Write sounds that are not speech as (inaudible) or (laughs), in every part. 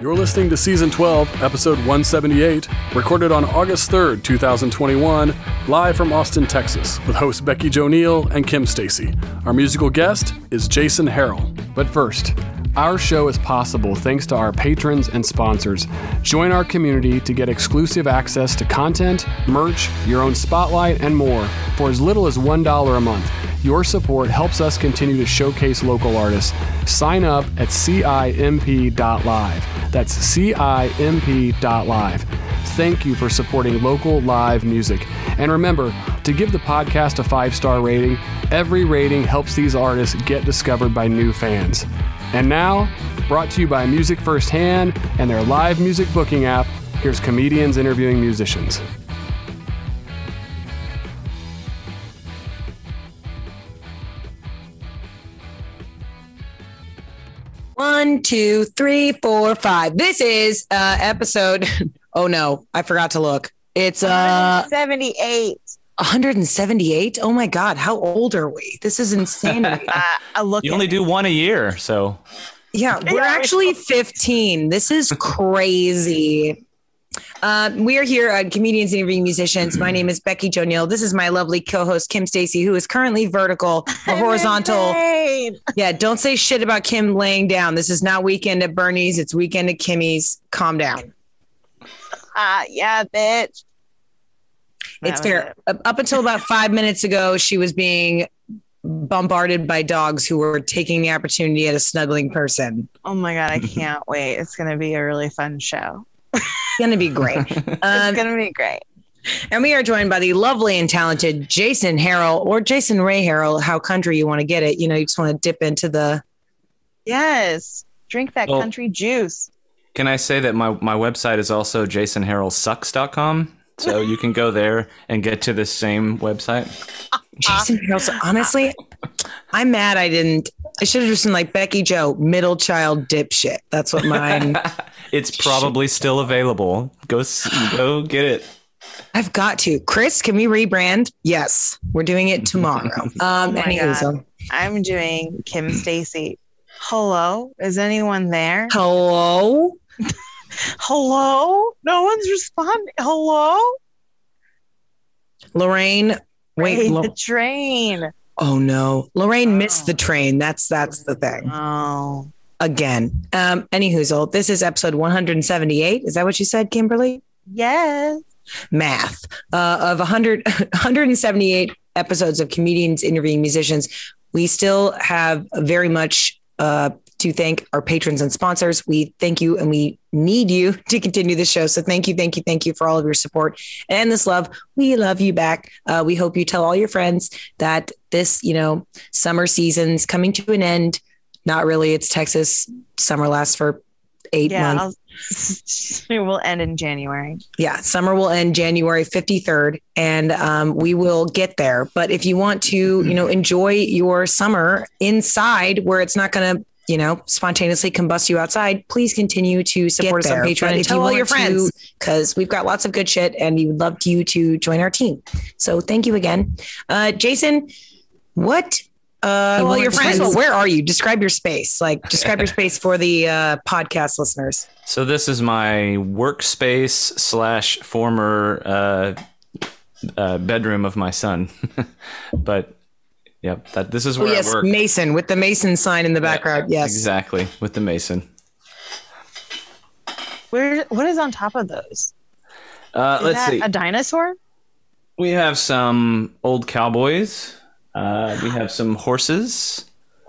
You're listening to Season 12, Episode 178, recorded on August 3rd, 2021, live from Austin, Texas, with hosts Becky Jo Neal and Kim Stacy. Our musical guest is Jason Harrell. But first, our show is possible thanks to our patrons and sponsors. Join our community to get exclusive access to content, merch, your own spotlight, and more for as little as $1 a month. Your support helps us continue to showcase local artists. Sign up at CIMP.live. That's CIMP.live. Thank you for supporting local live music. And remember to give the podcast a five star rating. Every rating helps these artists get discovered by new fans. And now, brought to you by Music Firsthand and their live music booking app, here's comedians interviewing musicians. One, two, three, four, five. This is uh episode. (laughs) Oh no, I forgot to look. It's uh 78. 178. Oh my god, how old are we? This is insanity. (laughs) Uh, I look You only it. do one a year, so yeah, we're actually 15. This is crazy. Uh, we are here at Comedians Interviewing Musicians. My name is Becky Jo Neal. This is my lovely co-host Kim Stacy, who is currently vertical (laughs) or horizontal. Yeah, don't say shit about Kim laying down. This is not weekend at Bernie's. It's weekend at Kimmy's. Calm down. Ah, yeah, bitch. That It's fair. it. Up up until about five minutes ago, she was being bombarded by dogs who were taking the opportunity at a snuggling person. Oh my god, I can't wait. It's gonna be a really fun show. It's going to be great. (laughs) It's Um, gonna be great. and we are joined by the lovely and talented Jason Harrell or Jason Ray Harrell, how country you want to get it. You know, you just want to dip into the. Yes. Drink that Well- country juice. can I say that my, my website is also jasonharrellsucks.com? So you can go there and get to the same website. Jason Harrell. Honestly, I'm mad I didn't. I should have just been like Becky Jo, middle child dipshit. That's what mine. (laughs) it's probably still available. Go s- go get it. I've got to. Chris, can we rebrand? Yes, we're doing it tomorrow. (laughs) Um, my anywho, so I'm doing Kim Stacy. Hello? Is anyone there? hello. (laughs) Hello? No one's responding. Hello? Lorraine, wait. Lo- the train. oh no, Lorraine missed Oh. the train. That's that's the thing. Oh. Again. Um, any anywho, this is episode 178. Is that what you said, Kimberly? Yes. Math uh, of 100, (laughs) 178 episodes of comedians interviewing musicians. We still have very much uh, to thank our patrons and sponsors. We thank you and we need you (laughs) to continue the show. So thank you, thank you, thank you for all of your support and this love. We love you back. Uh, we hope you tell all your friends that this, you know, summer season's coming to an end. Not really. It's Texas. Summer lasts for eight Yeah. months. I'll, (laughs) it will end in January. Yeah, summer will end January 53rd and um, we will get there. But if you want to, you know, enjoy your summer inside where it's not going to, you know, spontaneously combust you outside, please continue to support us on. Patreon and if tell all your friends because we've got lots of good shit and we would love you to join our team. So thank you again. Uh, Jason, what? Uh, all well, your your friends. friends. Well, where are you? Describe your space. Like, describe your space for the uh, podcast listeners. So this is my workspace slash former uh, uh, bedroom of my son. (laughs) but yep, that this is Oh, where yes, I work. Mason with the Mason sign in the background. Yes. Exactly, with the mason. Where what is on top of those? Uh, Is let's that see. a dinosaur? We have some old cowboys. Uh, we have some horses.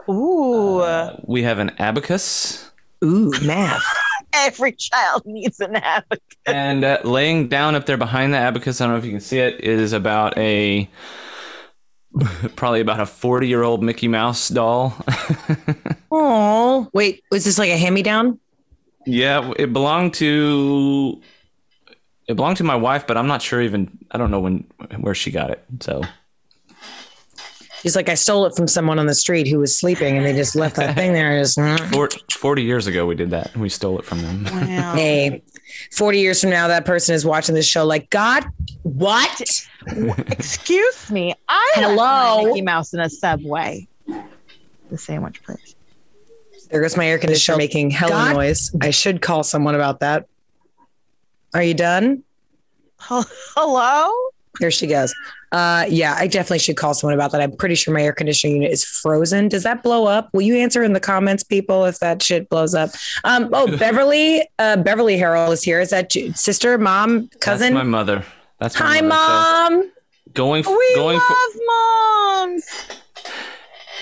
Ooh. Uh, we have an abacus. Ooh, math. (laughs) Every child needs an abacus. And uh, laying down up there behind the abacus, I don't know if you can see it, is about a (laughs) probably about a 40 year old Mickey Mouse doll. (laughs) Oh, wait, was this like a hand me down? yeah, it belonged to it belonged to my wife, but I'm not sure even I don't know when where she got it. So He's like, I stole it from someone on the street who was sleeping and they just left that thing there. And just, (laughs) mm. four, 40 years ago we did that. We stole it from them. Wow. hey, 40 years from now, that person is watching this show like, God, what? (laughs) Excuse me. I left Hello? Mickey Mouse in a subway. The sandwich place. There goes my air conditioner making hella God. noise. I should call someone about that. Are you done? Hello? There she goes. Uh, yeah, I definitely should call someone about that. I'm pretty sure my air conditioning unit is frozen. Does that blow up? Will you answer in the comments, people, if that shit blows up? Um, oh, (laughs) Beverly, uh, Beverly Harrell is here. Is that your sister, mom, cousin? That's my mother. That's my Hi, mother. So mom. going f- We going love for moms.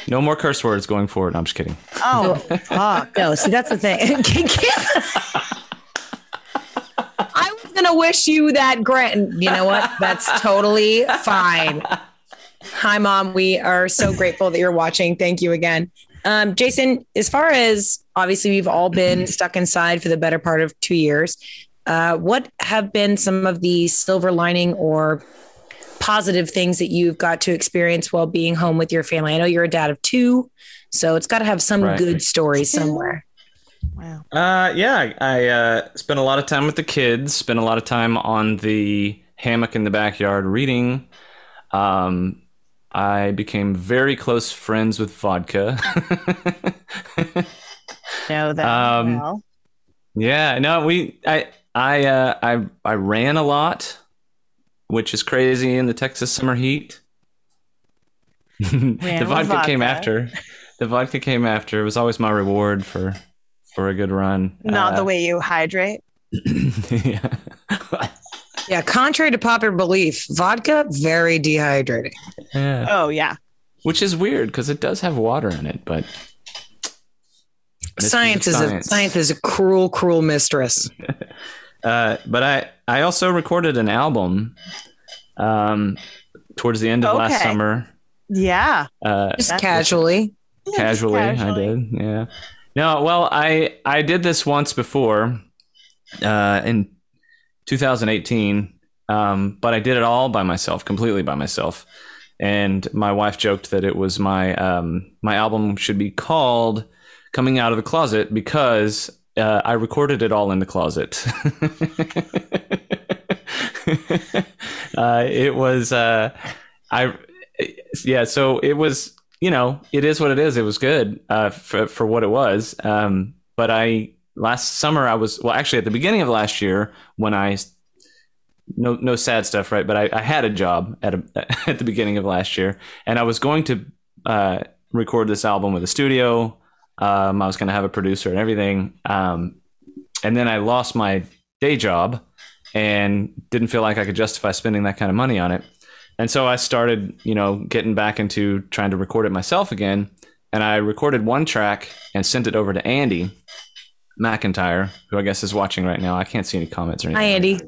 no more curse words going forward. No, I'm just kidding. Oh, (laughs) fuck. No, see, that's the thing. (laughs) I was gonna wish you that grant. You know what? That's totally fine. Hi, mom. We are so grateful that you're watching. Thank you again. Um, Jason, as far as obviously we've all been stuck inside for the better part of two years, uh, what have been some of the silver lining or positive things that you've got to experience while being home with your family? I know you're a dad of two, so it's got to have some Right. good stories somewhere. Wow. Uh, yeah, I, uh, spent a lot of time with the kids. Spent a lot of time on the hammock in the backyard reading. Um, I became very close friends with vodka. (laughs) Know that Um, well. yeah, no, we, I, I, uh, I, I ran a lot, which is crazy in the Texas summer heat. (laughs) the with vodka, came after. The vodka came after. It was always my reward for, for a good run. Not the Uh, way you hydrate. (laughs) yeah. (laughs) Yeah, contrary to popular belief, vodka very dehydrating. yeah. Oh, yeah. Which is weird because it does have water in it, but Science is science. a science is a cruel, cruel mistress. (laughs) uh, but I I also recorded an album um, towards the end of last summer. Yeah. Uh, Just That's- casually. Just casually, I did. Yeah. No, well, I I did this once before, uh, in 2018, um, but I did it all by myself, completely by myself. And my wife joked that it was my um, my album should be called "Coming Out of the Closet" because uh, I recorded it all in the closet. (laughs) uh, it was uh, I yeah, so it was you know it is what it is. It was good uh, for for what it was. Um, but I last summer I was well actually at the beginning of last year when I no no sad stuff right, but I, I had a job at a, (laughs) at the beginning of last year and I was going to uh, record this album with a studio. Um, I was going to have a producer and everything. Um, and then I lost my day job and didn't feel like I could justify spending that kind of money on it. And so I started, you know, getting back into trying to record it myself again. And I recorded one track and sent it over to Andy McIntyre, who I guess is watching right now. I can't see any comments or anything. Hi, Andy.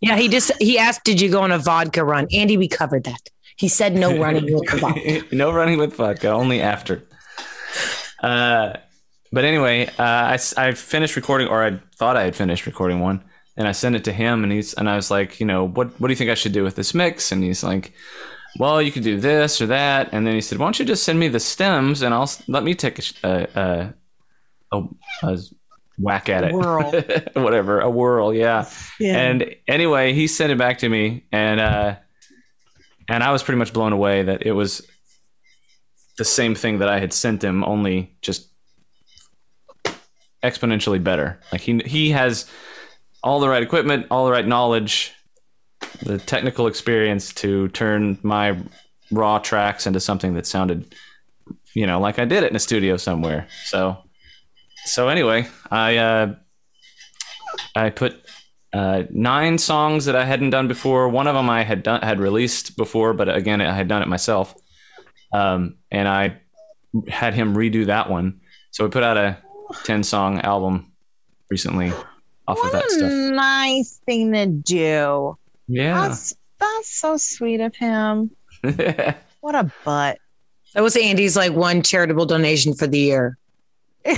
Yeah, he just he asked, "Did you go on a vodka run?" Andy, we covered that. He said no (laughs) running with vodka. (laughs) no running with vodka, only after. Uh, but anyway, uh, I, I finished recording, or I thought I had finished recording one, and I sent it to him, and he's and I was like, you know, what what do you think I should do with this mix? And he's like, well, you could do this or that, and then he said, why don't you just send me the stems, and I'll let me take a a, a, a, a whack at it, Whirl. (laughs) whatever, a whirl, yeah. Yeah. And anyway, he sent it back to me, and uh, and I was pretty much blown away that it was the same thing that I had sent him, only just exponentially better. Like he he has all the right equipment, all the right knowledge, the technical experience to turn my raw tracks into something that sounded, you know, like I did it in a studio somewhere. So, so anyway, I uh, I put uh, nine songs that I hadn't done before. One of them I had done had released before, but again, I had done it myself. Um, and I had him redo that one. So we put out a ten song album recently off what of that a stuff. nice thing to do. Yeah. That's that's so sweet of him. (laughs) What a butt. That was Andy's like one charitable donation for the year. (laughs) so,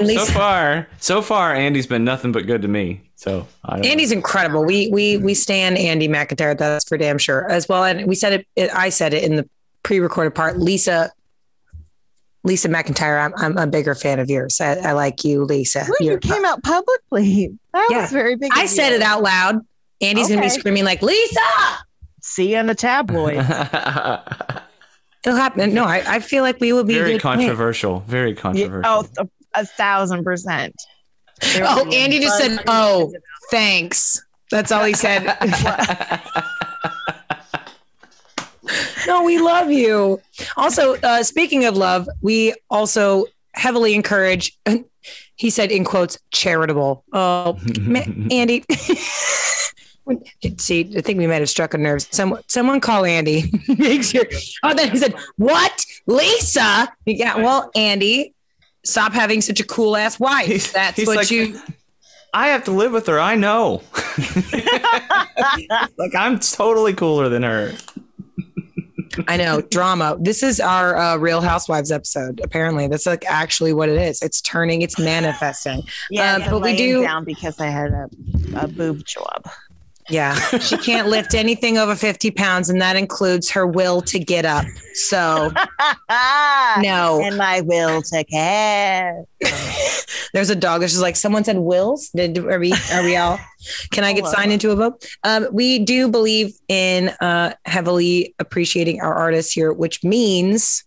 least- so far, so far, Andy's been nothing but good to me. So I don't Andy's incredible. We we mm-hmm. we stand Andy McIntyre. That's for damn sure. As well, and we said it. it I said it in the pre-recorded part. Lisa, Lisa McIntyre. I'm I'm a bigger fan of yours. I, I like you, Lisa. Well, you came out publicly. (laughs) That Yeah. was very big. I said you. it out loud. Andy's gonna be screaming like Lisa. See you in the tabloid. (laughs) It'll happen. No, I, I feel like we will be Very good plan. controversial. Very Yeah, controversial. oh, a, a thousand percent. There Oh, Andy just said, "Oh, thanks." That's all he said. (laughs) no, we love you. Also, uh, speaking of love, we also heavily encourage. (laughs) He said in quotes, "charitable." Oh, (laughs) Andy. (laughs) See, I think we might have struck a nerve. Someone, someone call Andy. Make sure. Oh, then he said, "What, Lisa?" Yeah, well, Andy, stop having such a cool ass wife. He's- That's he's what like- you. I have to live with her. I know. like I'm totally cooler than her. I know drama. This is our uh, Real Housewives episode. Apparently, that's like actually what it is. It's turning. It's manifesting. Yeah, Uh, but we do- down because I had a, a boob job. Yeah, she can't lift anything over fifty pounds, and that includes her will to get up. So (laughs) no, And my will to care. (laughs) there's a dog that's just like someone said. Wills? Did are we are we all? Can I get Hello. signed into a vote? Um, we do believe in uh, heavily appreciating our artists here, which means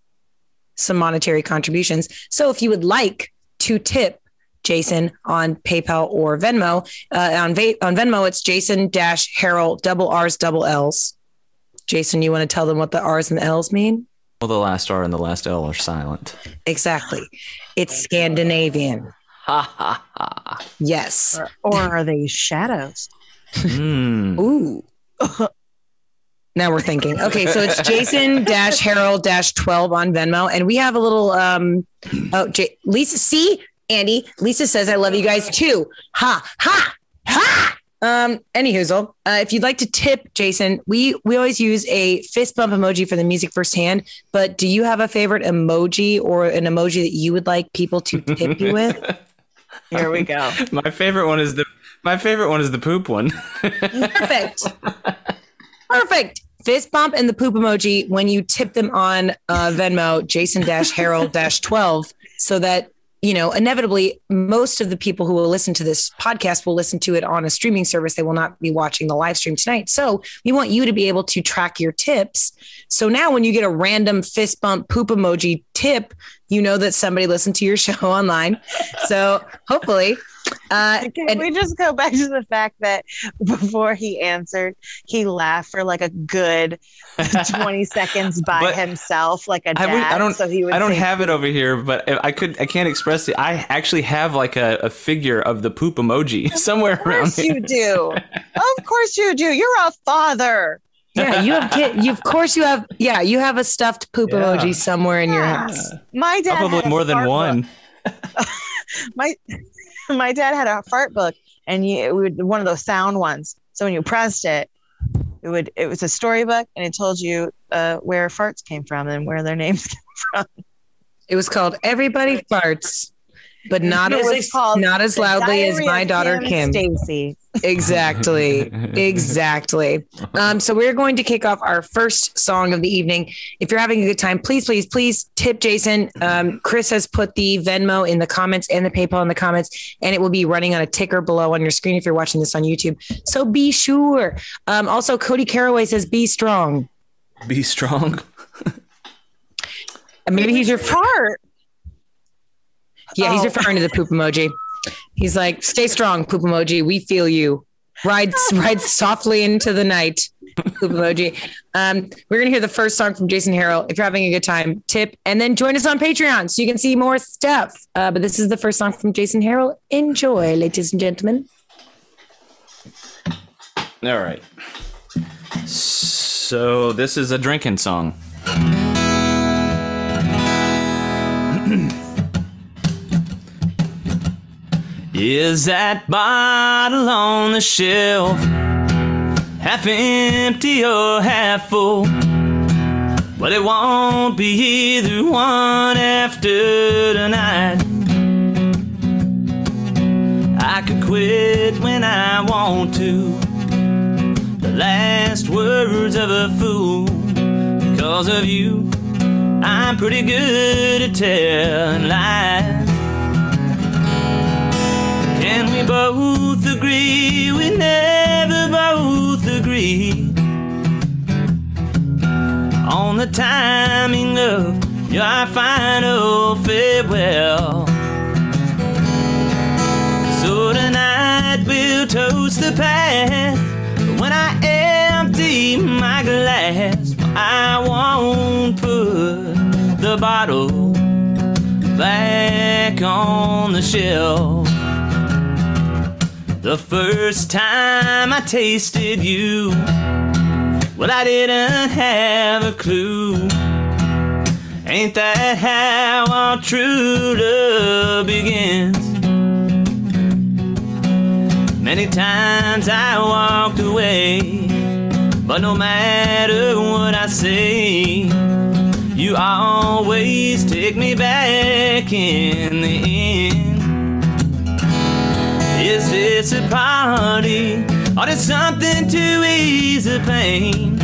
some monetary contributions. So if you would like to tip Jason on PayPal or Venmo, uh, on, Va- on Venmo, it's Jason dash Harrell double R's double L's. Jason, you want to tell them what the R's and L's mean? Well, the last R and the last L are silent. Exactly. It's Scandinavian. Ha ha ha. Yes. Or, or are they shadows? Mm. Ooh. now we're thinking. Okay, so it's Jason dash Harrell dash 12 on Venmo. And we have a little um oh J- Lisa see Andy. Lisa says I love you guys too. Ha ha ha. Um, any hoozle. Uh, if you'd like to tip Jason, we we always use a fist bump emoji for the music firsthand. But do you have a favorite emoji or an emoji that you would like people to tip you (laughs) with? Here we go. My favorite one is the my favorite one is the poop one. Perfect. (laughs) Perfect. Fist bump and the poop emoji when you tip them on uh, Venmo, Jason Dash Harrell Dash 12, so that, you know, inevitably most of the people who will listen to this podcast will listen to it on a streaming service. They will not be watching the live stream tonight. So we want you to be able to track your tips. So now when you get a random fist bump poop emoji tip, you know that somebody listened to your (laughs) show online. So hopefully, uh, Can and- we just go back to the fact that before he answered, he laughed for like a good (laughs) 20 seconds by But himself, like a I dad. would- I don't- so he would I don't say, have it over here, but I could I can't express it. I actually have like a, a figure of the poop emoji (laughs) somewhere Of around course here. you do. Of course you do. You're a father. Yeah, you have kid. You of course you have. Yeah, you have a stuffed poop Yeah. emoji somewhere in your house. My dad Probably more than one. (laughs) My (laughs) my dad had a fart book, and you, it would one of those sound ones. So when you pressed it, it would it was a storybook, and it told you uh, where farts came from and where their names. (laughs) Came from. It was called Everybody Farts, but not It as called not as loudly as my daughter Kim. Stacy. Exactly. Exactly. Um, so we're going to kick off our first song of the evening. If you're having a good time, please, please, please tip Jason. Um, Chris has put the Venmo in the comments and the PayPal in the comments, and it will be running on a ticker below on your screen if you're watching this on YouTube. So be sure. Um, also, Cody Caraway says, "Be strong." Be strong. Maybe he's your Fart. Yeah, he's Oh. referring to the poop emoji. He's like, "Stay strong, poop emoji. We feel you. Ride, (laughs) ride softly into the night." Poop emoji. Um, we're gonna hear the first song from Jason Harrell. If you're having a good time, tip and then join us on Patreon so you can see more stuff. Uh, but this is the first song from Jason Harrell. Enjoy, ladies and gentlemen. All right. So this is a drinking song. Is that bottle on the shelf half empty or half full? But it won't be either one after tonight. I could quit when I want to the last words of a fool. Because of you, I'm pretty good at telling lies. Can we both agree we never both agree on the the timing of your final farewell. So tonight we'll toast the past. When I empty my glass, I won't put the bottle back on the shelf. The first time I tasted you, well, I didn't have a clue. Ain't that how our true love begins? Many times I walked away, but no matter what I say, you always take me back in the end. Is this a party or is something to ease the pain?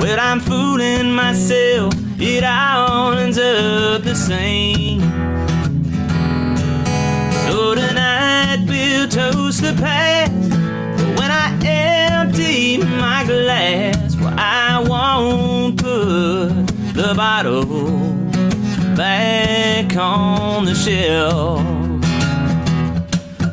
Well, I'm fooling myself, it all ends up the same. So tonight we'll toast the past. But when I empty my glass, well, I won't put the bottle back on the shelf.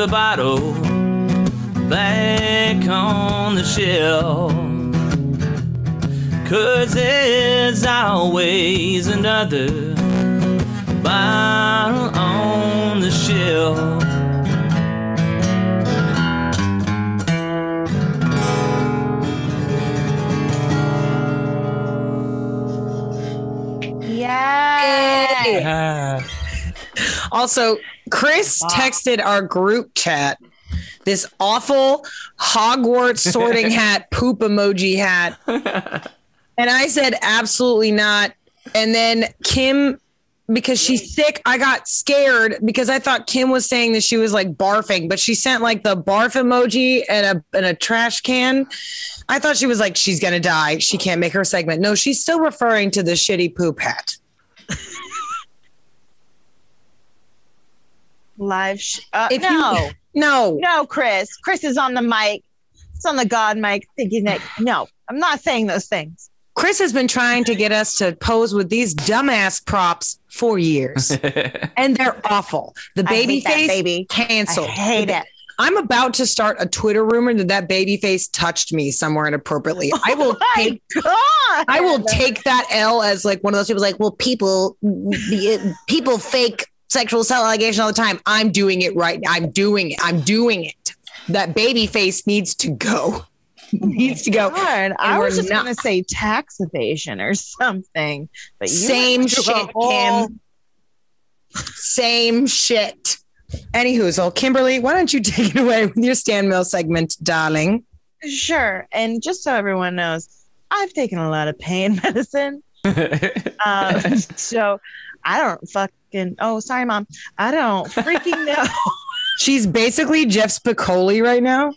the bottle back on the shelf. Cause there's always another bottle on the shelf. Yeah. Also, Chris texted our group chat this awful Hogwarts sorting (laughs) hat poop emoji hat. And I said, absolutely not. And then Kim, because she's sick, I got scared because I thought Kim was saying that she was like barfing, but she sent like the barf emoji and a, and a trash can. I thought she was like, she's going to die. She can't make her segment. No, she's still referring to the shitty poop hat. Live. Sh- uh, If you- no, (laughs) No, no, Chris. Chris is on the mic. It's on the God mic, thinking that no, I'm not saying those things. Chris has been trying to get us to pose with these dumbass props for years, (laughs) and they're awful. The I hate baby face baby. I canceled. hate it. I'm about to start a Twitter rumor that that baby face touched me somewhere inappropriately. I will (laughs) Oh take. God. I will take that L as like one of those people like, well, people, people fake sexual assault allegation all the time. I'm doing it right. now. I'm doing it. I'm doing it. That baby face needs to go. needs to go. God, I was just not- going to say tax evasion or something, but you Same went through a shit, whole- Kim. Same shit. Anywho, so Kimberly, why don't you (laughs) take it away with your stand Mill segment, darling? Sure, and just so everyone knows, I've taken a lot of pain (laughs) medicine, um, (laughs) so I don't fucking. Oh, sorry, mom. I don't freaking (laughs) know. She's basically Jeff Spicoli right now.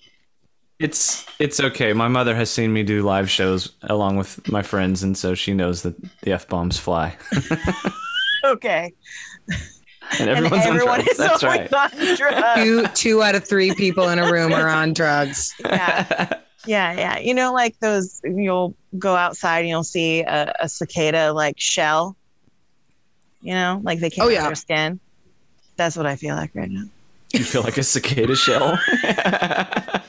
It's it's okay. My mother has seen me do live shows along with my friends, and so she knows that the f bombs fly, (laughs) okay, (laughs) and and everyone's on drugs. is That's right. on drugs. Two two out of three people in a room are on drugs. Yeah. Yeah, yeah. You know, like those, you'll go outside and you'll see a, a cicada like shell. You know, like they can't Oh, oh, yeah. their skin. That's what I feel like right now. you feel like a cicada shell. (laughs)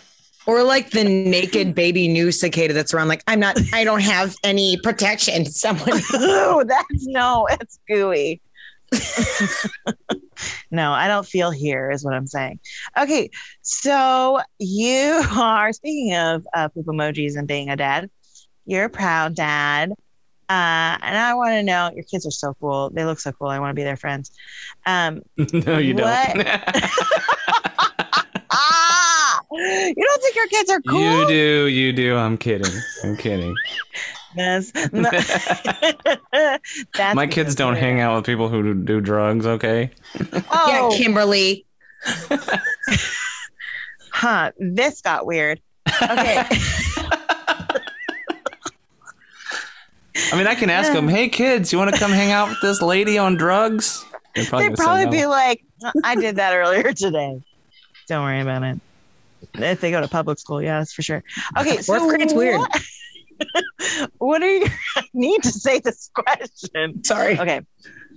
Or like the naked baby new cicada that's around, like, I'm not, I don't have any protection. (laughs) Someone (laughs) Ooh, that's no, it's gooey. No, I don't feel here, is what I'm saying. Okay, so you are speaking of uh, poop emojis and being a dad. You're a proud dad, uh, and I want to know. Your kids are so cool. They look so cool. I want to be their friends. Um, (laughs) no, you What? don't. (laughs) ah, (laughs) you don't think your kids are cool? You do, you do. I'm kidding. I'm kidding. Yes. That's My kids don't hang out with people who do drugs. Okay. Oh, Yeah, Kimberly. huh. This got weird. Okay. I mean, I can ask them, "Hey, kids, you want to come hang out with this lady on drugs?" They're They'd gonna probably no. be like, I did that earlier today. Don't worry about it. If they go to public school, yeah, that's for sure. Okay, so Fourth grade's weird. What, (laughs) what are you? (laughs) I need to say this question. Sorry. Okay.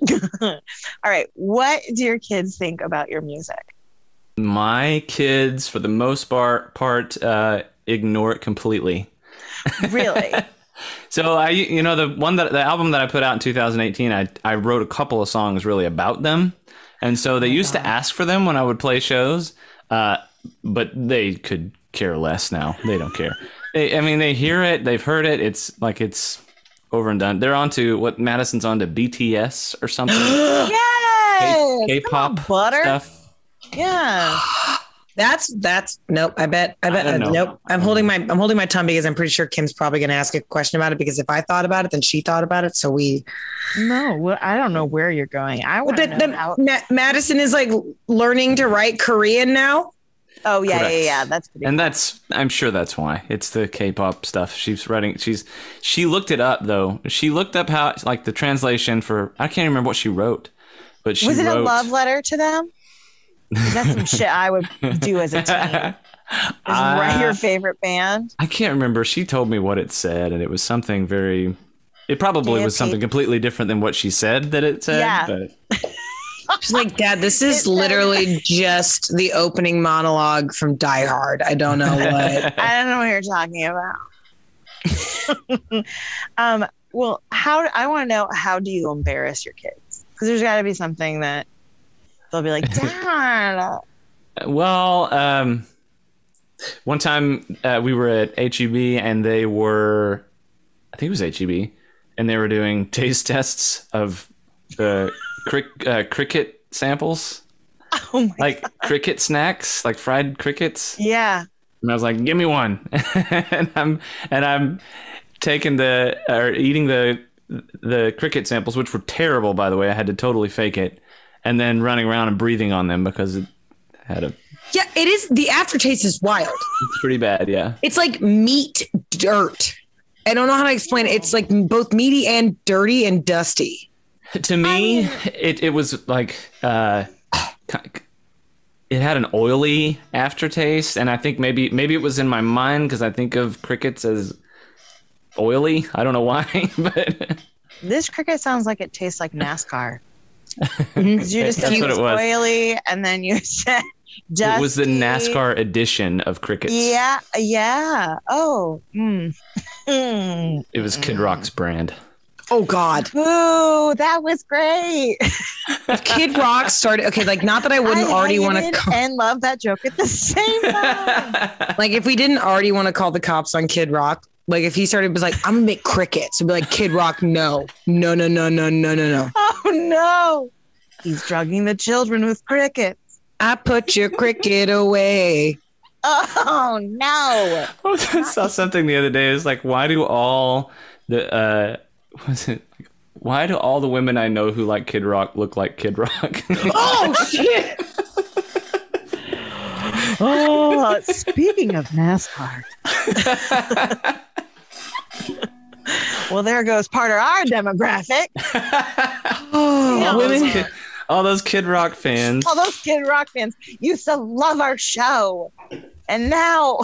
(laughs) All right. What do your kids think about your music? My kids, for the most part, part uh, ignore it completely. Really? So I, you know, the one that the album that I put out in 2018, I I wrote a couple of songs really about them, and so they used to ask for them when I would play shows, uh, but they could care less now. They don't care. They, I mean, they hear it, they've heard it. It's like it's over and done. They're on to what Madison's on to BTS or something, (gasps) yes. K-pop on, butter. stuff. Yeah. (gasps) (gasps) That's that's nope. I bet I bet don't uh, nope. I'm holding my I'm holding my tongue because I'm pretty sure Kim's probably going to ask a question about it because if I thought about it, then she thought about it. So we. No, well, I don't know where you're going. I want But the, how. Ma- Madison is like learning to write Korean now. Oh yeah, yeah, Correct. yeah. That's pretty. And that's I'm sure that's why. It's the K-pop stuff. She's writing she's she looked it up though. She looked up how like the translation for I can't remember what she wrote. But she Was it wrote a love letter to them? Is that some shit I would do as a teen? (laughs) Is write your Uh, favorite band? I can't remember. She told me what it said and it was something very it probably was something completely different than what she said that it said. Yeah. But (laughs) She's like, Dad, this is literally (laughs) just the opening monologue from Die Hard. I don't know what. I don't know what you're talking about. um, well, how I want to know how do you embarrass your kids? Because there's got to be something that they'll be like, (laughs) Dad. Well, um, one time uh, we were at HEB and they were, I think it was HEB, and they were doing (laughs) taste tests of the crick, uh, cricket samples, (laughs) Oh my. like cricket snacks, like fried crickets. Yeah. And I was like, "Give me one," and I'm and I'm taking the or eating the the cricket samples, which were terrible, by the way. I had to totally fake it, and then running around and breathing on them because it had a. yeah, it is. The aftertaste is wild. It's pretty bad, yeah. It's like meat dirt. I don't know how to explain it. It's like both meaty and dirty and dusty. To me, it it was like uh, it had an oily aftertaste, and I think maybe maybe it was in my mind because I think of crickets as oily. I don't know why, (laughs) but This cricket sounds like it tastes like NASCAR. 'Cause you just That's said what it it was. oily, and then you (laughs) said dusty. it was the NASCAR edition of crickets. Yeah, yeah. Oh, mm. Mm. It was Kid Rock's brand. Oh God. Ooh, that was great. If Kid Rock started okay, like not that I wouldn't I already want to hated call, and love that joke at the same (laughs) time. like if we didn't already want to call the cops on Kid Rock, like if he started was like, I'm gonna make crickets, it'd be like Kid Rock, no, no, no, no, no, no, no, no. Oh no, he's drugging the children with crickets. I put your cricket away. Oh no. I saw something the other day. It's like, why do all the uh, was it? Why do all the women I know who like Kid Rock look like Kid Rock? (laughs) Oh shit. Oh, (laughs) speaking of NASCAR. (laughs) well, there goes part of our demographic. Oh, (laughs) all, those women. kid, all those Kid Rock fans. All those Kid Rock fans used to love our show, and now,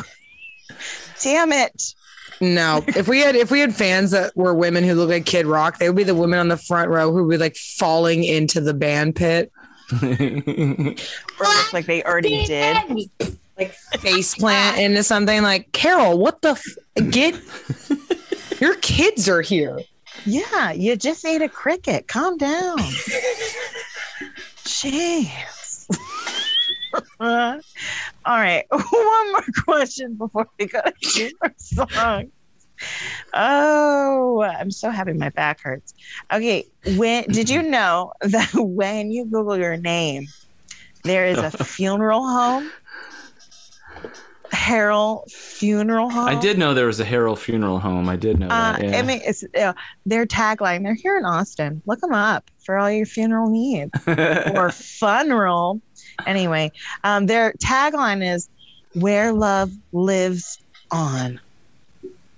(laughs) damn it. No, if we had if we had fans that were women who look like Kid Rock, they would be the women on the front row who would be like falling into the band pit, (laughs) Or looks like they already did. like face plant into something. Like Carol, what the f- get? Your kids are here. Yeah, you just ate a cricket. Calm down. Jeez. Uh, all right, (laughs) one more question before we go to two more songs. Oh, I'm so happy my back hurts. Okay, when did you know (laughs) that when you Google your name, there is a (laughs) funeral home? Harrell Funeral Home. I did know there was a Harrell Funeral Home. I did know Uh, that. Yeah. I mean, it's uh, their tagline. They're here in Austin. Look them up for all your funeral needs (laughs) or funeral. Anyway, um, their tagline is "Where love lives on."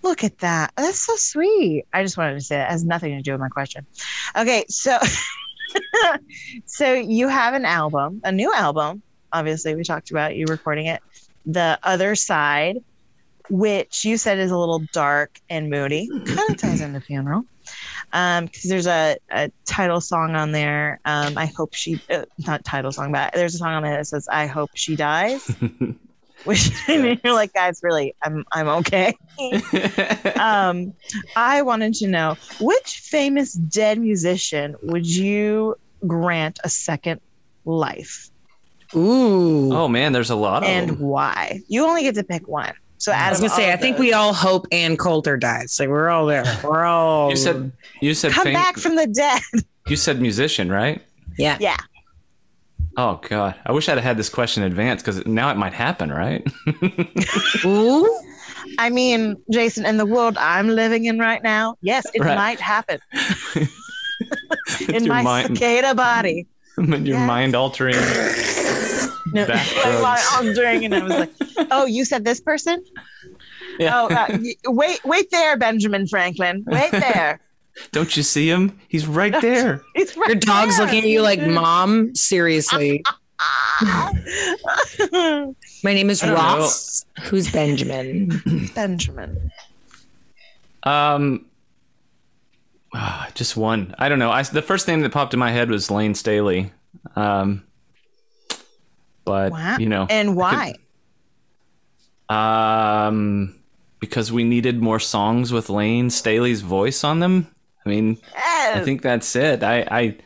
Look at that. That's so sweet. I just wanted to say that it has nothing to do with my question. Okay, so (laughs) so you have an album, a new album. Obviously, we talked about you recording it. The other side, which you said is a little dark and moody, kind of ties into funeral. Um, because there's a, a title song on there. Um, I hope she uh, not title song, but there's a song on there that says "I hope she dies," (laughs) which you're like, guys, really, I'm I'm okay. (laughs) um, I wanted to know which famous dead musician would you grant a second life Ooh. oh man, there's a lot of and why? You only get to pick one. So as I was gonna say, I think we all hope Ann Coulter dies. Like we're all there. (laughs) We're all. You said you said come fam- back from the dead. (laughs) you said musician, right? yeah. yeah. Oh god, I wish I'd had this question in advance because now it might happen, right? (laughs) Ooh. I mean, Jason, in the world I'm living in right now, yes, it Right. might happen in my mind, cicada body. your Yes. mind altering. No, Back (laughs) like, while. I'm doing, and I was like, (laughs) "Oh, you said this person? Yeah. Oh, uh, wait, wait there, Benjamin Franklin. Wait there. (laughs) Don't you see him? He's right there. It's right Your dog's there. looking at you like, Mom, seriously. My name is I don't Ross. Who's Benjamin? Benjamin. Um, ah, just one. I don't know. I the first name that popped in my head was Lane Staley. Um, but Wow. you know, And why? um, because we needed more songs with Lane Staley's voice on them. I mean, I think that's it. I, I,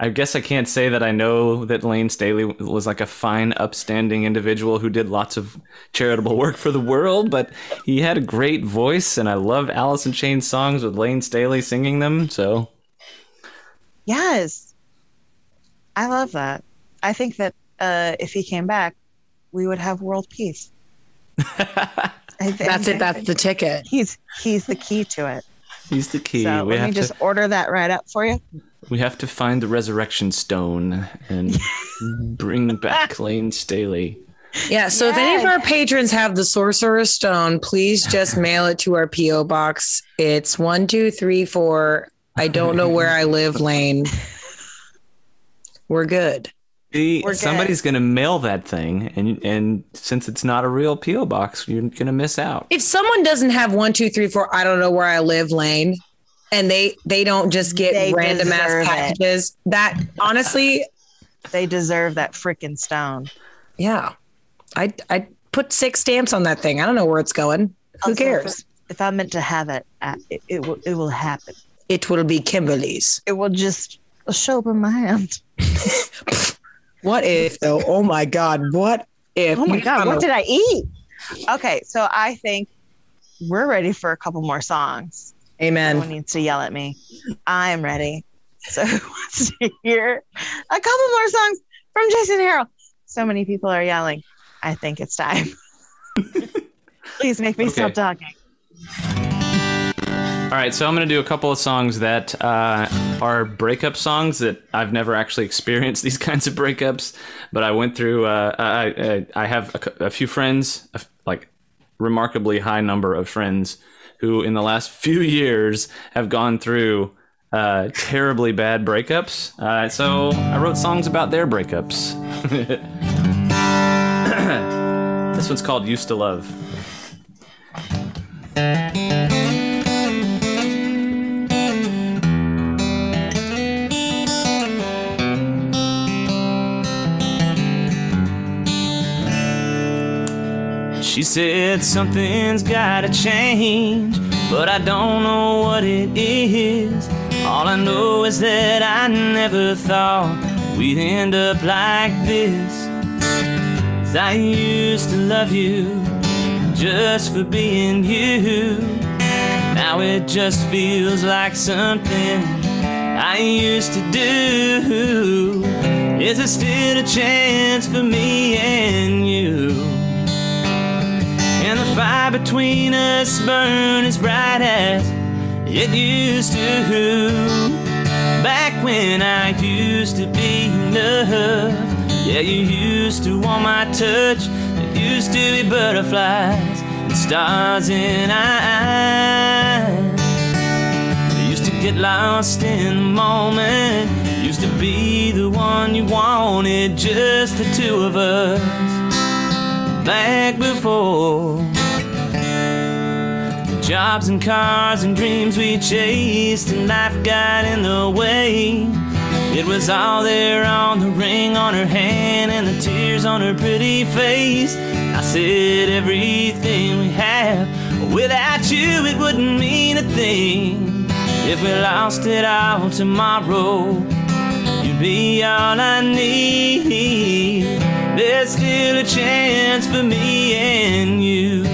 I guess I can't say that I know that Lane Staley was like a fine, upstanding individual who did lots of charitable work for the world, but he had a great voice, and I love Alice in Chains songs with Lane Staley singing them. So Yes. I love that. I think that uh, if he came back, we would have world peace. (laughs) I think- That's it. That's the ticket. He's he's the key to it. he's the key. So we let me have just order that right up for you. we have to find the resurrection stone and (laughs) bring back Lane Staley. Yeah. So if any of our patrons have the Sorcerer's Stone, please just mail it to our P.O. box. It's one, two, three, four. I don't know where I live, Lane. We're good. See, somebody's gonna mail that thing, and and since it's not a real PO box, you're gonna miss out. If someone doesn't have one, two, three, four, I don't know where I live, Lane, and they they don't just get They random ass deserve it. packages, that honestly, They deserve that freaking stone. yeah, I I put six stamps on that thing. I don't know where it's going. Who Also, cares? If, if I'm meant to have it, uh, it, it will it will happen. It will be Kimberly's. It will just show up in my hand. (laughs) What (laughs) if though? Oh my God! What if? Oh my god, what did I eat? Okay, so I think we're ready for a couple more songs. Amen. Someone needs to yell at me. I'm ready. So who wants to hear a couple more songs from Jason Harrell? So many people are yelling. I think it's time. (laughs) Please make me stop talking. All right, so I'm gonna do a couple of songs that uh, are breakup songs that I've never actually experienced (laughs) these kinds of breakups, but I went through. Uh, I, I I have a, a few friends, like remarkably high number of friends, who in the last (laughs) few years have gone through uh, terribly bad breakups. Uh, so I wrote songs about their breakups. (laughs) this one's called "Used to Love." She said something's gotta change, but I don't know what it is. All I know is that I never thought we'd end up like this. Cause I used to love you just for being you. Now it just feels like something I used to do. Is there still a chance for me and you? And the fire between us burn as bright as it used to. Back when I used to be enough. Yeah, you used to want my touch. There used to be butterflies and stars in our eyes. We used to get lost in the moment. Used to be the one you wanted, just the two of us. Back before. Jobs and cars and dreams we chased, and life got in the way. It was all there on the ring on her hand and the tears on her pretty face. I said everything we have without you it wouldn't mean a thing. If we lost it all tomorrow, you'd be all I need. There's still a chance for me and you.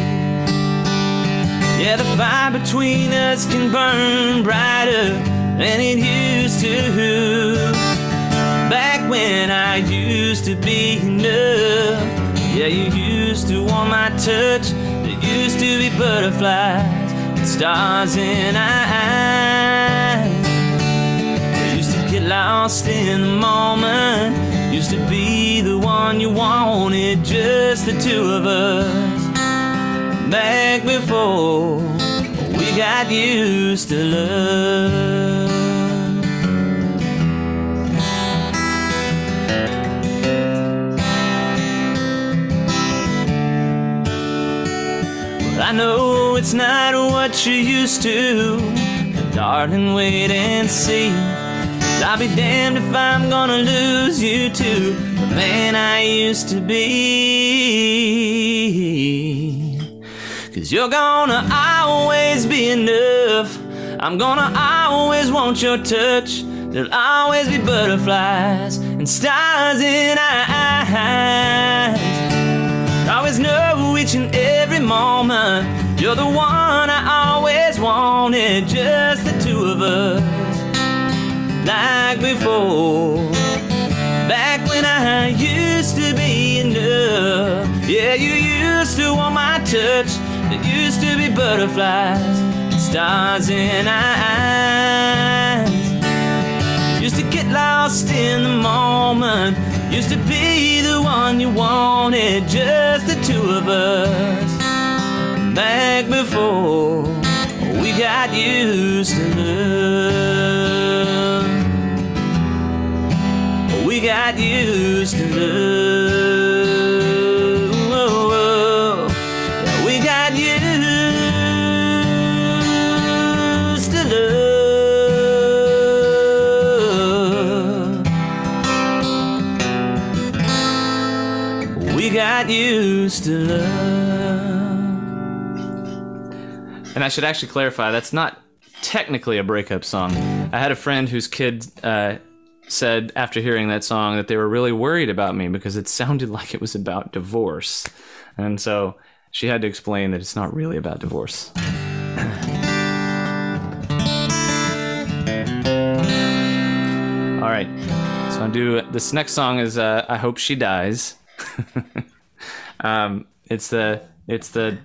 Yeah, the fire between us can burn brighter than it used to. Back when I used to be enough. Yeah, you used to want my touch. There used to be butterflies and stars in our eyes. We used to get lost in the moment. Used to be the one you wanted, just the two of us. Back before we got used to love. I know it's not what you used to. Darling, wait and see. I'll be damned if I'm gonna lose you to the man I used to be. Cause you're gonna always be enough. I'm gonna always want your touch. There'll always be butterflies and stars in our eyes. Always know each and every moment you're the one I always wanted, just the two of us, like before. Back when I used to be enough, yeah, you used to want my touch. There used to be butterflies, stars in our eyes. Used to get lost in the moment. Used to be the one you wanted, just the two of us. Back before we got used to love. We got used to love. Yeah, we got used to love. We got used to love. And I should actually clarify that's not technically a breakup song. I had a friend whose kid uh, said after hearing that song that they were really worried about me because it sounded (laughs) like it was about divorce. And so she had to explain that it's not really about divorce. All right. So I'll do this next song is uh, I Hope She Dies. (laughs) um, it's the it's the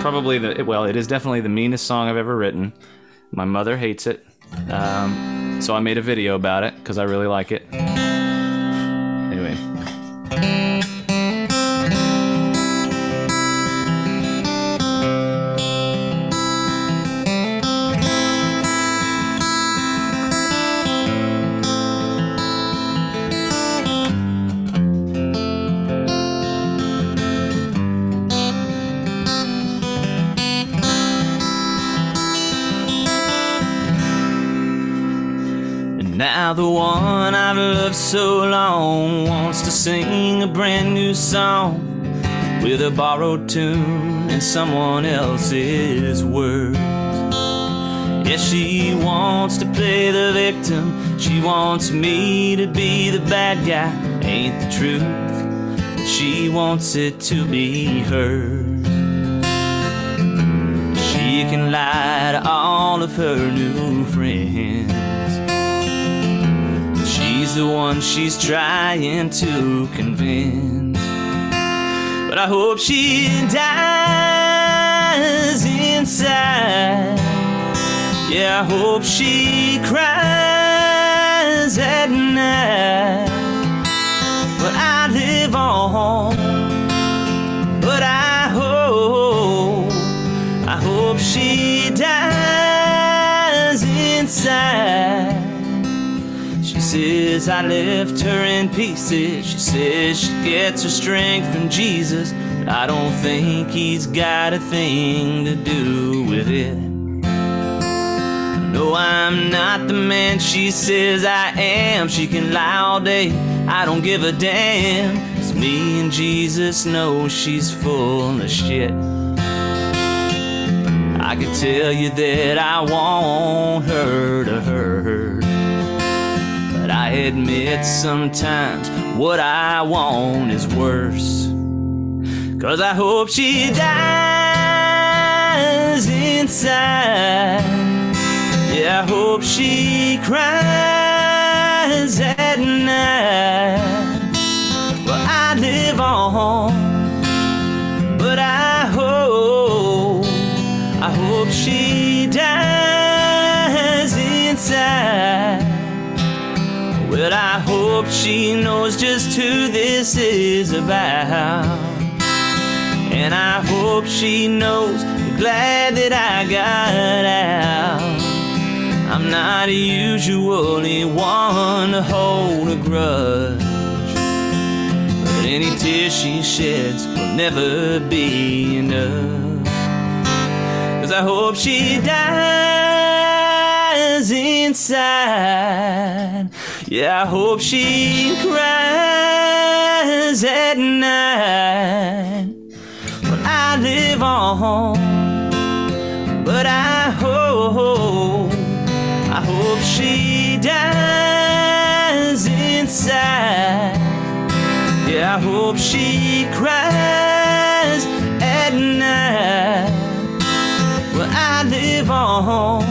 probably the well, it is definitely the meanest song I've ever written. My mother hates it, um, so I made a video about it because I really like it. With a borrowed tune and someone else's words. Yeah, she wants to play the victim. She wants me to be the bad guy. Ain't the truth? she wants it to be hers. She can lie to all of her new friends. She's the one she's trying to convince. But I hope she dies inside. Yeah, I hope she cries at night. But I live on. Says I left her in pieces. She says she gets her strength from Jesus. But I don't think he's got a thing to do with it. No, I'm not the man she says I am. She can lie all day. I don't give a damn. It's me and Jesus know she's full of shit. I could tell you that I want her to hurt. Admit sometimes what I want is worse. Cause I hope she dies inside. Yeah, I hope she cries at night. Well, I live on, Well, I hope she knows just who this is about. And I hope she knows I'm glad that I got out. I'm not usually one to hold a grudge. But any tear she sheds will never be enough. Cause I hope she dies inside. Yeah, I hope she cries at night. But I live on. But I hope, I hope she dies inside. Yeah, I hope she cries at night. Well, I live on,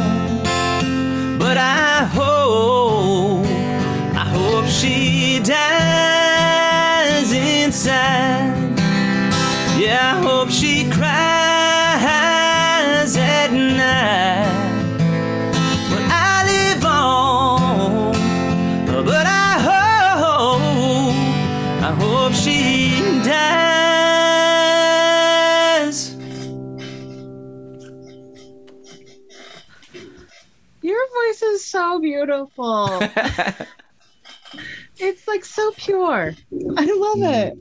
so beautiful. (laughs) it's like so pure. I love it.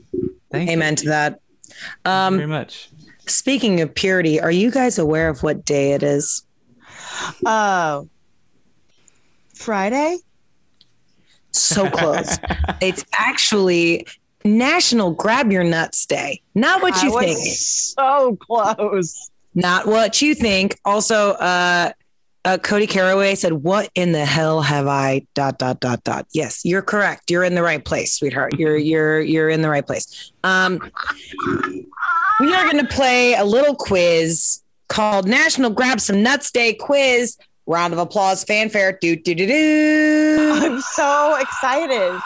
Thank Amen to that. you Um, very much. speaking of purity, are you guys aware of what day it is? Oh, Friday? So close. (laughs) it's actually National Grab Your Nuts Day. Not what I you was think. So close. Not what you think. Also, uh, uh, Cody Caraway said, "What in the hell have I?" Dot dot dot dot. Yes, you're correct. You're in the right place, sweetheart. You're you're you're in the right place. Um, we are going to play a little quiz called National Grab Some Nuts Day Quiz. Round of applause, fanfare. Do do do do. I'm so excited.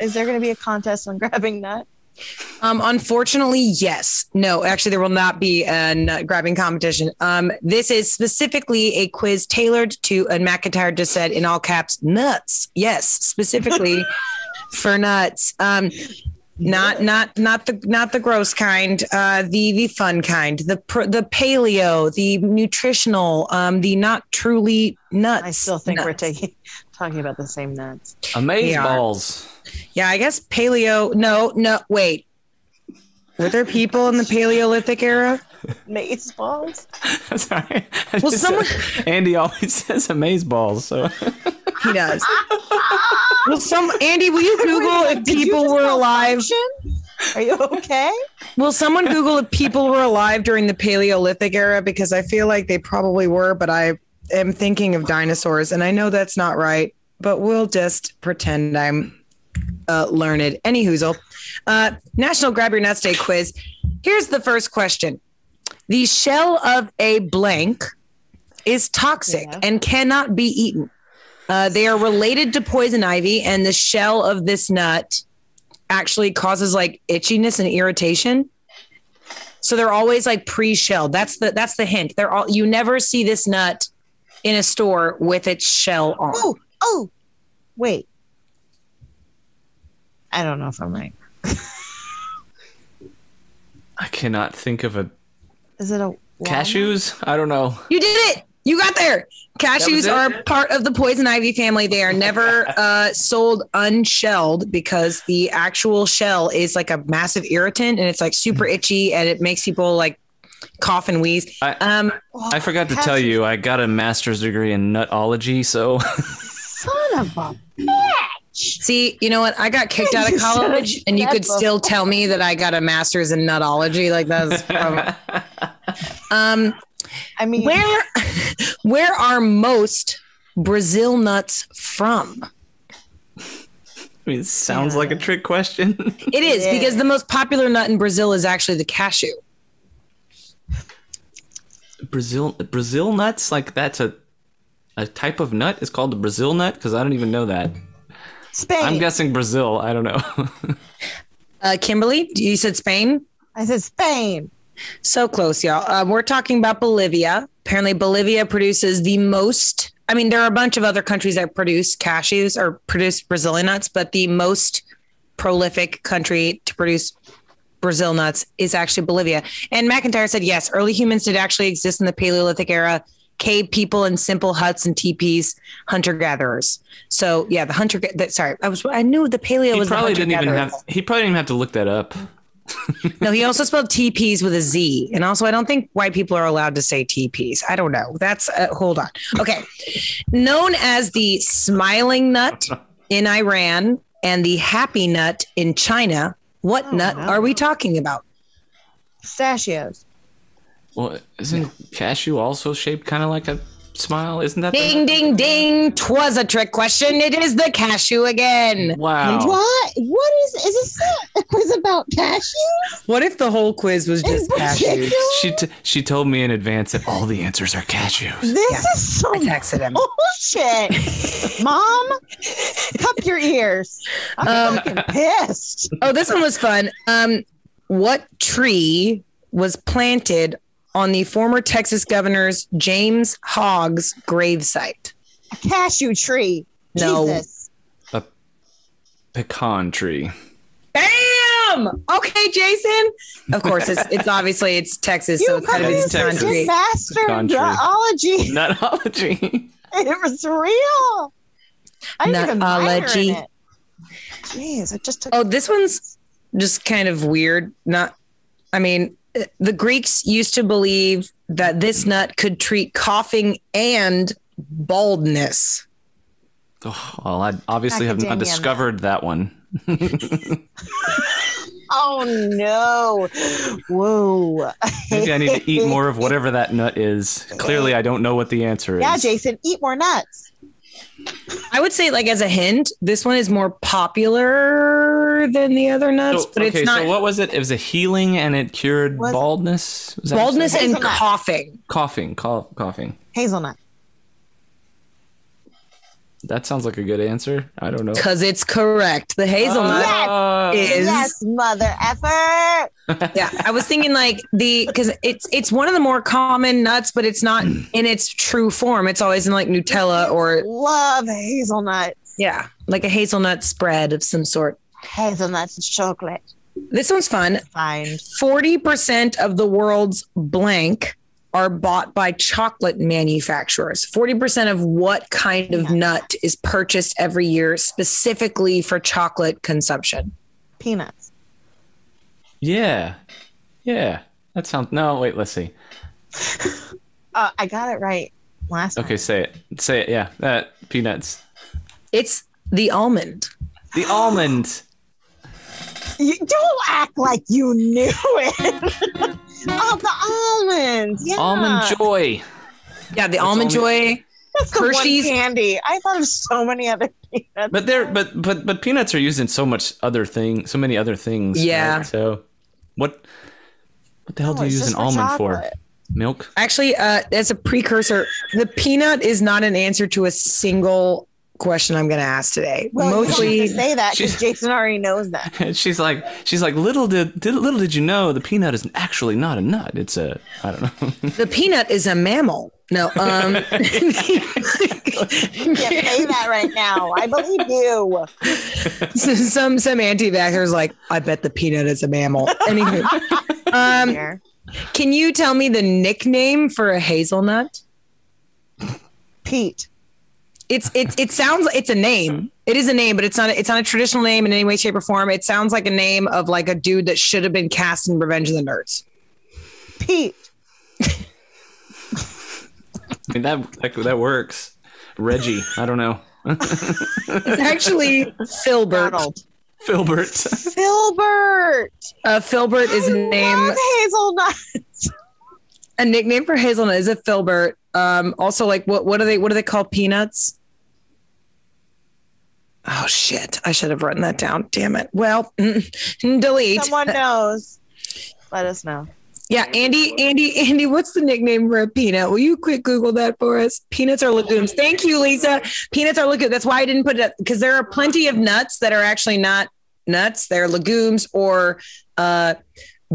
Is there going to be a contest on (laughs) grabbing nut? Um, unfortunately, yes. No, actually, there will not be a nut grabbing competition. Um, this is specifically a quiz tailored to, and McIntyre just said in all caps, nuts. Yes, specifically (laughs) for nuts. Um, not not not the not the gross kind uh the the fun kind the pr- the paleo the nutritional um the not truly nuts I still think we're taking talking about the same nuts. Amaze we are. balls. Yeah i guess paleo no no wait were there people in the paleolithic era Mace balls? (laughs) Sorry. I Well, someone- said- Andy always (laughs) says amaze balls. So He does. well, some Andy, will you (laughs) Google if people were alive? malfunction? Are you okay? Will someone Google if people were alive during the Paleolithic era? Because I feel like they probably were, but I am thinking of dinosaurs, and I know that's not right. But we'll just pretend I'm uh, learned. Any hoozle. Uh, National Grab Your Nuts Day quiz. Here's the first question The shell of a blank is toxic Yeah. and cannot be eaten. Uh, they are related to poison ivy, and the shell of this nut actually causes like itchiness and irritation. So they're always like pre-shelled. That's the that's the hint. They're all you never see this nut in a store with its shell on. Oh, oh, wait. I don't know if I'm right. I cannot think of a Is it a walnut? cashews. I don't know. You did it. You got there. Cashews are part of the poison ivy family. They are never uh, sold unshelled because the actual shell is like a massive irritant and it's like super itchy and it makes people like cough and wheeze. I- um, Oh, I forgot to tell you, I got a master's degree in nutology, so (laughs) Son of a bitch. See, you know what? I got (laughs) kicked out of college and you could still tell me that I got a master's in nutology. Like that's from, (laughs) um, I mean, where (laughs) where are most Brazil nuts from? I mean, it sounds like a trick question. It is Yeah. because the most popular nut in Brazil is actually the cashew. Brazil Brazil nuts, like that's a a type of nut is called the Brazil nut because I don't even know that. Spain. I'm guessing Brazil. I don't know. (laughs) Uh, Kimberly, you said Spain. I said Spain. So close, y'all. Uh, we're talking about Bolivia. Apparently, Bolivia produces the most. I mean, there are a bunch of other countries that produce cashews or produce Brazilian nuts, but the most prolific country to produce Brazil nuts is actually Bolivia. And McIntyre said yes, early humans did actually exist in the Paleolithic era. Cave people in simple huts and teepees, hunter gatherers. So yeah, the hunter. That, sorry, I was. I knew the paleo he was. probably the didn't even have. He probably didn't even have to look that up. (laughs) No, he also spelled TPs with a Z. And also, I don't think white people are allowed to say TPs. I don't know. That's, uh, hold on. Okay. Known as the smiling nut in Iran and the happy nut in China, what Oh, nut no. are we talking about? Pistachios. Well, isn't cashew also shaped kind of like a smile? Isn't that? the- Ding, ding, ding. Twas a trick question. It is the cashew again. Wow. What? What is? Is this a (laughs) quiz about cashews? What if the whole quiz was just cashews? Ridiculous. She t- she told me in advance that all the answers are cashews. This Yeah. is so I texted him. bullshit. (laughs) Mom, cup your ears. I'm Um, fucking pissed. Oh, this one was fun. Um, what tree was planted on the former Texas governor's James Hogg's gravesite? A cashew tree. No. Jesus. Pecan tree. Bam! Okay, Jason. Of course, it's, it's (laughs) obviously it's Texas, so You it's gotta be fucking Texas. country. master Country. biology. (laughs) Nutology. (laughs) It was real. I didn't even minor Nutology. in it. Jeez, it just took. Oh, this one's just kind of weird. Not, I mean, the Greeks used to believe that this nut could treat coughing and baldness. Oh, well, I obviously have not discovered that one. (laughs) Oh no! Whoa. Maybe I need to eat more of (laughs) whatever that nut is. Clearly, I don't know what the answer is. Yeah, Jason, eat more nuts. I would say, like as a hint, this one is more popular than the other nuts, So, but okay, it's not so what was it? It was a healing and it cured Was- baldness. Was that baldness and Hazelnut. coughing. coughing, cough, coughing. Hazelnut. That sounds like a good answer. I don't know. Because it's correct. The hazelnut. Uh, Is- Yes, mother effer. (laughs) yeah, I was thinking like the because it's it's one of the more common nuts, but it's not in its true form. It's always in like Nutella or Love hazelnut. yeah, like a hazelnut spread of some sort. Hazelnuts and chocolate. This one's fun. Fine. Forty percent of the world's blank are bought by chocolate manufacturers. Forty percent of what kind of Yeah. nut is purchased every year specifically for chocolate consumption? Peanuts. yeah, yeah. That sounds. No, wait. Let's see. (laughs) Uh, I got it right last Okay, say it. Say it. Yeah, that peanuts. It's the almond. The almond. (gasps) You don't act like you knew it. (laughs) oh, the almonds. Yeah. Almond joy. Yeah, the It's almond only- joy. That's the one Hershey's- candy. I thought of so many other peanuts. But they're but but but peanuts are used in so much other thing, so many other things. Yeah. right? So what what the hell No, do you use an for almond for? Milk? Actually, uh, as a precursor, the peanut is not an answer to a single question I'm going to ask today. Well, you don't Mostly, have to say that because Jason already knows that. (laughs) She's like she's like little did, did little did you know the peanut is actually not a nut. It's a I don't know. (laughs) the peanut is a mammal. No, um, (laughs) You can't say that right now. I believe you. some some anti-vaxxers like, I bet the peanut is a mammal. Anywho, um, Here. can you tell me the nickname for a hazelnut? Pete. It's it's it sounds it's a name. It is a name, but it's not it's not a traditional name in any way, shape, or form. It sounds like a name of like a dude that should have been cast in Revenge of the Nerds. Pete. I mean that that, that works. Reggie, I don't know. It's actually Filbert. Donald. Filbert. Filbert. Uh, Filbert is a name. Love hazelnut. A nickname for hazelnut is a Filbert. Um, also, like what what do they what do they call peanuts? Oh shit! I should have written that down. Damn it. Well, mm, mm, delete. Someone uh, knows. Let us know. Yeah, Andy, Andy, Andy, what's the nickname for a peanut? Will you quick Google that for us? Peanuts are legumes. Thank you, Lisa. Peanuts are legumes. That's why I didn't put it because there are plenty of nuts that are actually not nuts. They're legumes or uh,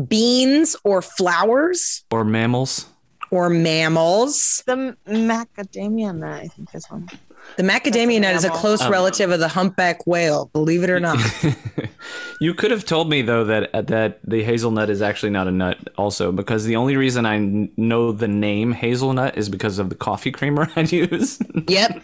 beans or flowers or mammals. or mammals. The macadamia nut, I think is one. The macadamia nut is a close Oh. relative of the humpback whale, believe it or not. (laughs) you could have told me though that that the hazelnut is actually not a nut also because the only reason I know the name hazelnut is because of the coffee creamer (laughs) I use. yep.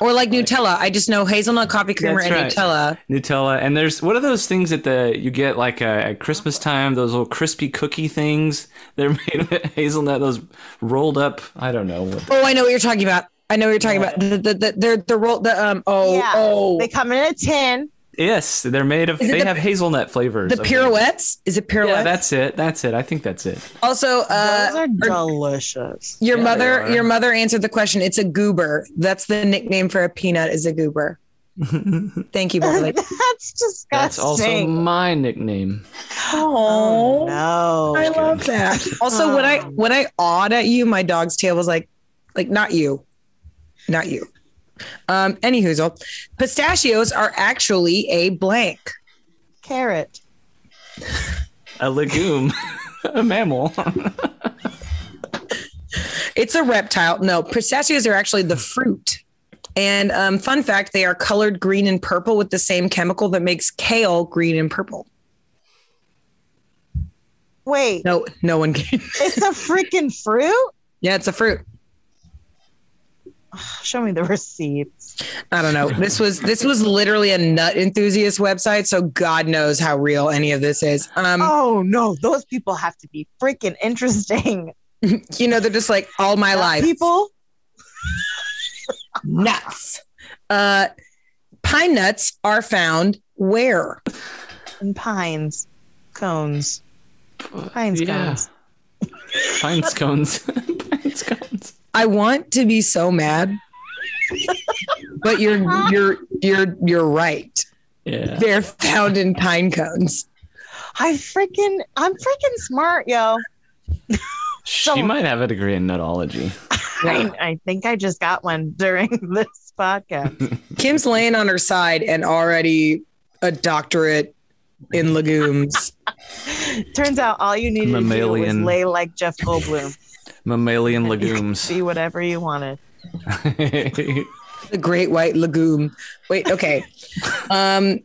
Or like Nutella. I just know hazelnut coffee creamer That's and right. Nutella. Nutella and there's what are those things that the you get like uh, at Christmas time those little crispy cookie things they're (laughs) made of hazelnut those rolled up I don't know Oh, I know what you're talking about. I know what you're talking about. The the the they're the roll the um oh Yeah. oh They come in a tin. yes they're made of Is they the- have hazelnut flavors the I think. pirouettes. Is it pirouettes? yeah that's it that's it I think that's it also uh Those are delicious. your Yeah, mother your mother answered the question. It's a goober. That's the nickname for a peanut is a goober. (laughs) Thank you, Beverly. (laughs) That's disgusting. that's also my nickname Oh, no. I love that. Also, when I when I awed at you, my dog's tail was like, like not you, not you. Um, any hoozle, pistachios are actually a blank. Carrot. a legume (laughs) a mammal It's a reptile. No, pistachios are actually the fruit. And um, fun fact, they are colored green and purple with the same chemical that makes kale green and purple. Wait, No, no one can. it's a freaking fruit? yeah, it's a fruit. (sighs) Show me the receipts. I don't know. This was this was literally a nut enthusiast website, so God knows how real any of this is. Um, Oh no, those people have to be freaking interesting. (laughs) you know, they're just like all my Nut life People. (laughs) nuts. Uh, pine nuts are found where? In pines, cones, pines Yeah. cones. pine scones (laughs) pine scones I want to be so mad, but you're you're you're you're right. yeah They're found in pine cones. I freaking, I'm freaking smart, yo. she might have a degree in nutology (laughs) I, I think I just got one during (laughs) this podcast. (laughs) Kim's laying on her side and already a doctorate in legumes. Turns out all you needed to do was lay like Jeff Goldblum. Mammalian legumes Be whatever you wanted. the great white legume. Wait, okay. Um,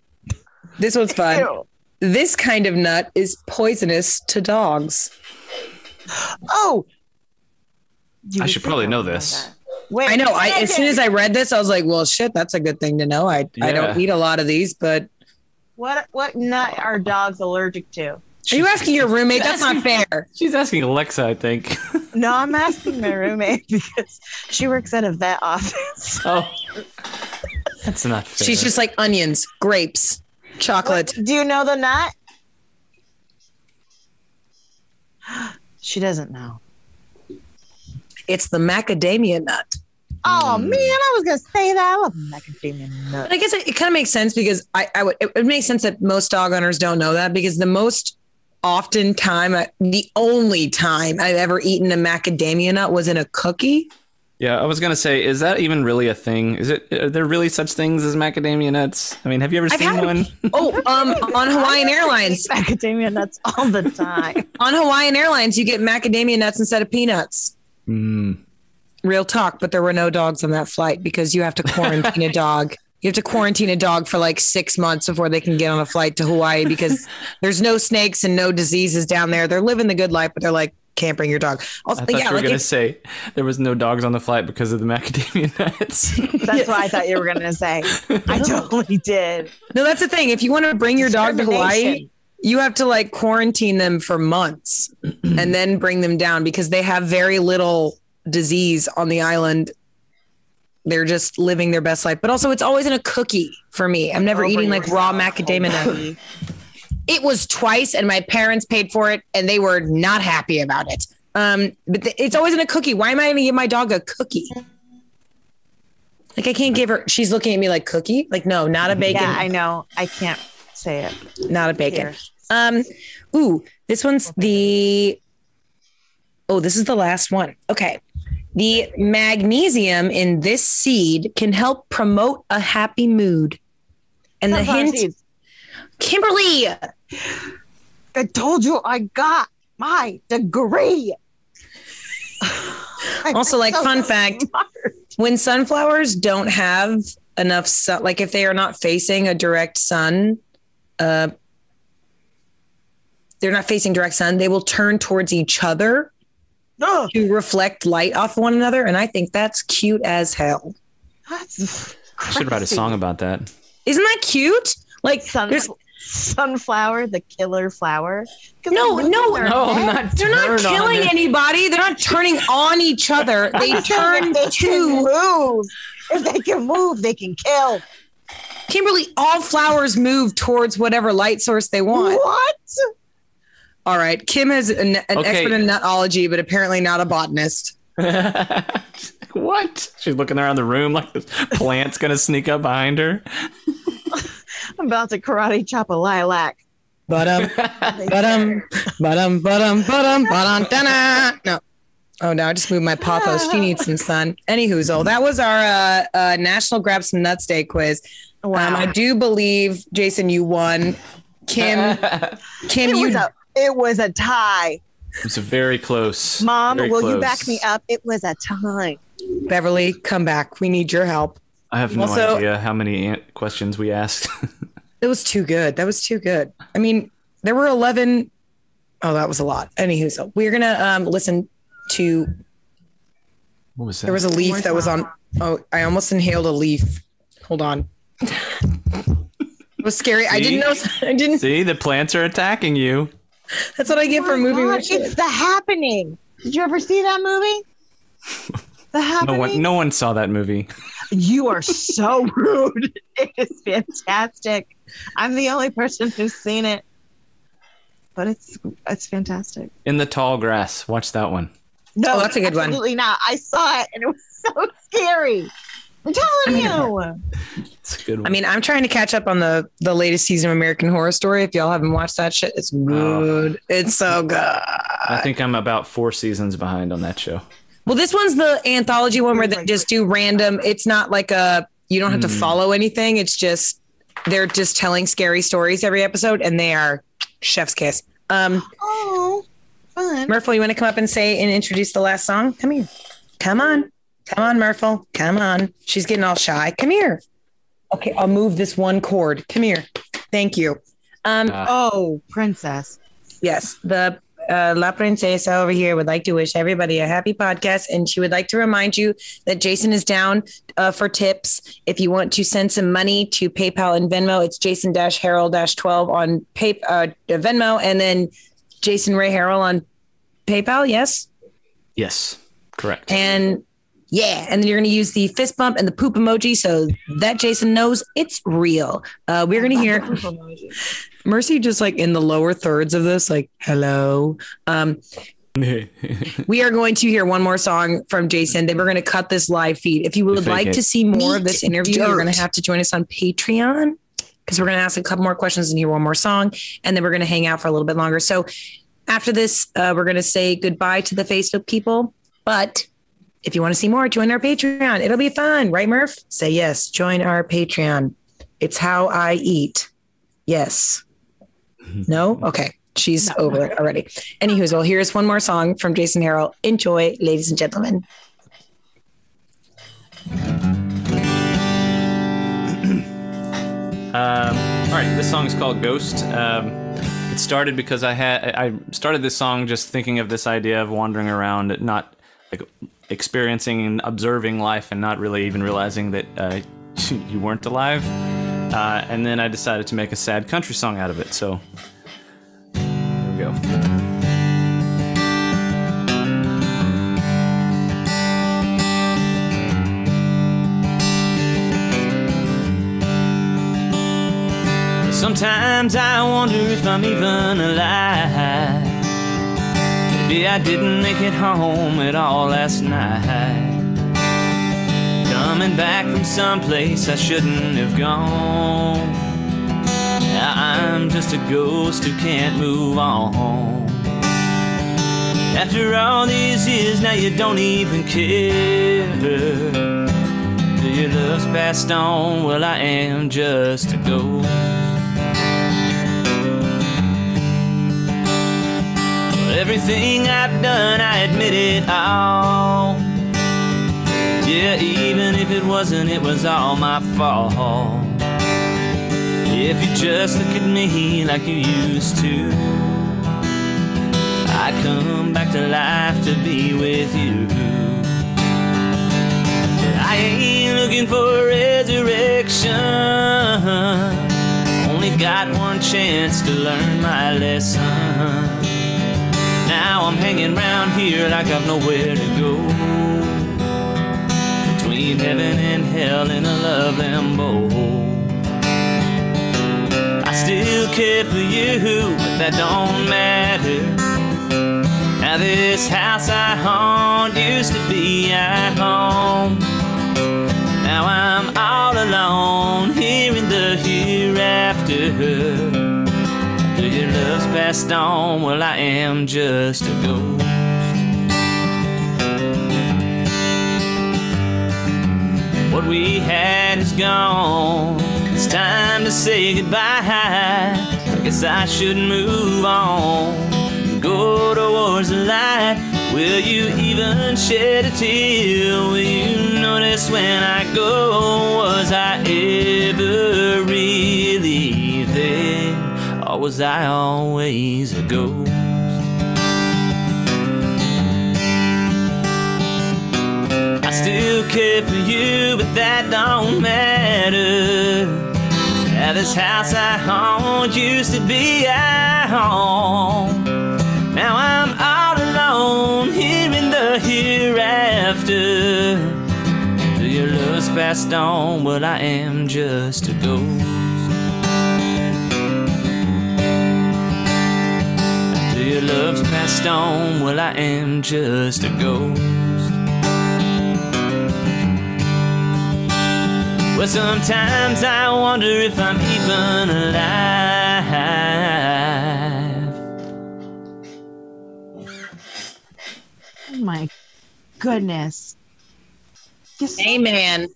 this one's fun. Ew. This kind of nut is poisonous to dogs. Oh, You I should probably know this. that. Wait, I know. I as soon as I read this, I was like, "Well, shit, that's a good thing to know." I I don't eat a lot of these, but what what nut are dogs allergic to? Are you asking your roommate? That's not fair. She's asking Alexa, I think. (laughs) No, I'm asking my roommate because she works at a vet office. oh, that's not fair. She's just like onions, grapes, chocolate. Do you know the nut? She doesn't know. It's the macadamia nut. Oh Mm. man, I was gonna say that. I love macadamia But nuts. I guess it, it kind of makes sense because I, I would it, it makes sense that most dog owners don't know that because the most often time I- the only time I've ever eaten a macadamia nut was in a cookie. Yeah, I was gonna say, is that even really a thing? Is it? Are there really such things as macadamia nuts? I mean, have you ever I've seen had- one? (laughs) Oh, um, (laughs) on Hawaiian Airlines, macadamia nuts all the time. (laughs) on Hawaiian Airlines, you get macadamia nuts instead of peanuts. Mm. Real talk, but there were no dogs on that flight because you have to quarantine a dog. You have to quarantine a dog for like six months before they can get on a flight to Hawaii because (laughs) there's no snakes and no diseases down there. They're living the good life, but they're like, can't bring your dog. Also, I thought yeah, you were like gonna if- say there was no dogs on the flight because of the macadamia (laughs) nuts. That's what I thought you were gonna say. I (laughs) totally did. no, that's the thing. If you want to bring your dog to Hawaii, you have to like quarantine them for months (clears throat) and then bring them down because they have very little disease on the island. They're just living their best life. But also, it's always in a cookie for me. I'm never eating like raw macadamia nut. It was twice, and my parents paid for it, and they were not happy about it. Um, but th- it's always in a cookie. Why am I going to give my dog a cookie? Like I can't give her. She's looking at me like cookie. Like no, not a bacon. Yeah, I know. I can't say it. not a bacon. Here. Um, ooh, this one's the. Oh, this is the last one. Okay. The magnesium in this seed can help promote a happy mood. And the hint, seeds. Kimberly, I told you I got my degree. (laughs) Also, like, fun fact, smart. when sunflowers don't have enough sun, like if they are not facing a direct sun, uh, they're not facing direct sun, they will turn towards each other Ugh, to reflect light off one another. And I think that's cute as hell. that's I should write a song about that. Isn't that cute? Like, Sun- there's sunflower, the killer flower. No, they no, in No, not they're not killing anybody. They're not turning on each other. (laughs) They turn they to move. If they can move, they can kill. Kimberly. All flowers move towards whatever light source they want. What? All right, Kim is an, an Okay. expert in nutology, but apparently not a botanist. (laughs) what? She's looking around the room like this plant's gonna sneak up behind her. I'm about to karate chop a lilac. But (laughs) um, but um, but um, but um, but um, but um, da No. Oh no! I just moved my pothos. She needs some sun. Any whoozle. That was our uh, uh, National Grab Some Nuts Day quiz. Wow. Um, I do believe Jason, you won. Kim, (laughs) Kim, it, you was a, it was a tie. It's very close. Mom, Very will you back me up? It was a tie. Beverly, come back. We need your help. I have no Also- idea how many questions we asked. (laughs) it was too good. That was too good. I mean, there were 11. Oh, that was a lot. Anywho, so we're going to um, listen to. what was that? There was a leaf that was on. Oh, I almost inhaled a leaf. Hold on. (laughs) It was scary. I didn't know. (laughs) I didn't. See, the plants are attacking you. (laughs) That's what I get for oh moving God, shit. it's the happening. Did you ever see that movie? (laughs) The Happening. No one, no one saw that movie. You are so (laughs) rude. It is fantastic. I'm the only person who's seen it, but it's it's fantastic. In the tall grass. Watch that one. No, Oh, that's a good one. Absolutely not. I saw it and it was so scary. I'm telling you. It's a good one. I mean, I'm trying to catch up on the the latest season of American Horror Story. If y'all haven't watched that shit, it's good. It's so good. I think I'm about four seasons behind on that show. Well, this one's the anthology one where they just do random. It's not like a you don't have to Hmm. follow anything. It's just they're just telling scary stories every episode, and they are chef's kiss. Um, Oh, fun. Murphy, you want to come up and say and introduce the last song? Come here. Come on. Come on, Murphy. Come on. She's getting all shy. Come here. Okay, I'll move this one cord. Come here. Thank you. Um, Uh, Oh, princess. Yes, the uh, La Princesa over here would like to wish everybody a happy podcast, and she would like to remind you that Jason is down uh, for tips. If you want to send some money to PayPal and Venmo, it's Jason Harrell twelve on pay uh, Venmo, and then Jason Ray Harrell on PayPal. Yes, yes, correct. and yeah, and then you're going to use the fist bump and the poop emoji so that Jason knows it's real. Uh, we're going to hear. Mercy just like in the lower thirds of this, like hello. Um, (laughs) we are going to hear one more song from Jason. Then we're going to cut this live feed. If you would Fake like it. to see more of this interview, you're going to have to join us on Patreon because we're going to ask a couple more questions and hear one more song, and then we're going to hang out for a little bit longer. So after this, uh, we're going to say goodbye to the Facebook people. But if you want to see more, join our Patreon. It'll be fun, right, Murph? Say yes. Join our Patreon. It's how I eat. Yes. (laughs) No? Okay. She's over it already. Anywho, well, here's one more song from Jason Harrell. Enjoy, ladies and gentlemen. (clears throat) Um, all right, this song is called Ghost. Um, it started because I had I started this song just thinking of this idea of wandering around, not like experiencing and observing life, and not really even realizing that uh, (laughs) you weren't alive. Uh, and then I decided to make a sad country song out of it. So here we go. Sometimes I wonder if I'm even alive. Maybe I didn't make it home at all last night. Coming back from someplace I shouldn't have gone. Now I'm just a ghost who can't move on. After all these years, now you don't even care. Do Your love's passed on, well, I am just a ghost. Everything I've done, I admit it all. Yeah, even if it wasn't, it was all my fault. If you just look at me like you used to, I'd come back to life to be with you. I ain't looking for resurrection. Only got one chance to learn my lesson. Now I'm hanging around here like I've nowhere to go. Between heaven and hell in a love limbo. I still care for you, but that don't matter. Now this house I haunt used to be at home. Now I'm all alone here in the hereafter. Passed on, well I am just a ghost. What we had is gone. It's time to say goodbye. I guess I should move on. Go towards the light. Will you even shed a tear? Will you notice when I go? Was I ever really Was I always a ghost? I still care for you, but that don't matter. Now this house I haunt used to be at home. Now I'm all alone here in the hereafter. Till your love's passed on, well I am just a ghost. Love's passed on, well I am just a ghost. Well, sometimes I wonder if I'm even alive. Oh my goodness. Yes. Amen.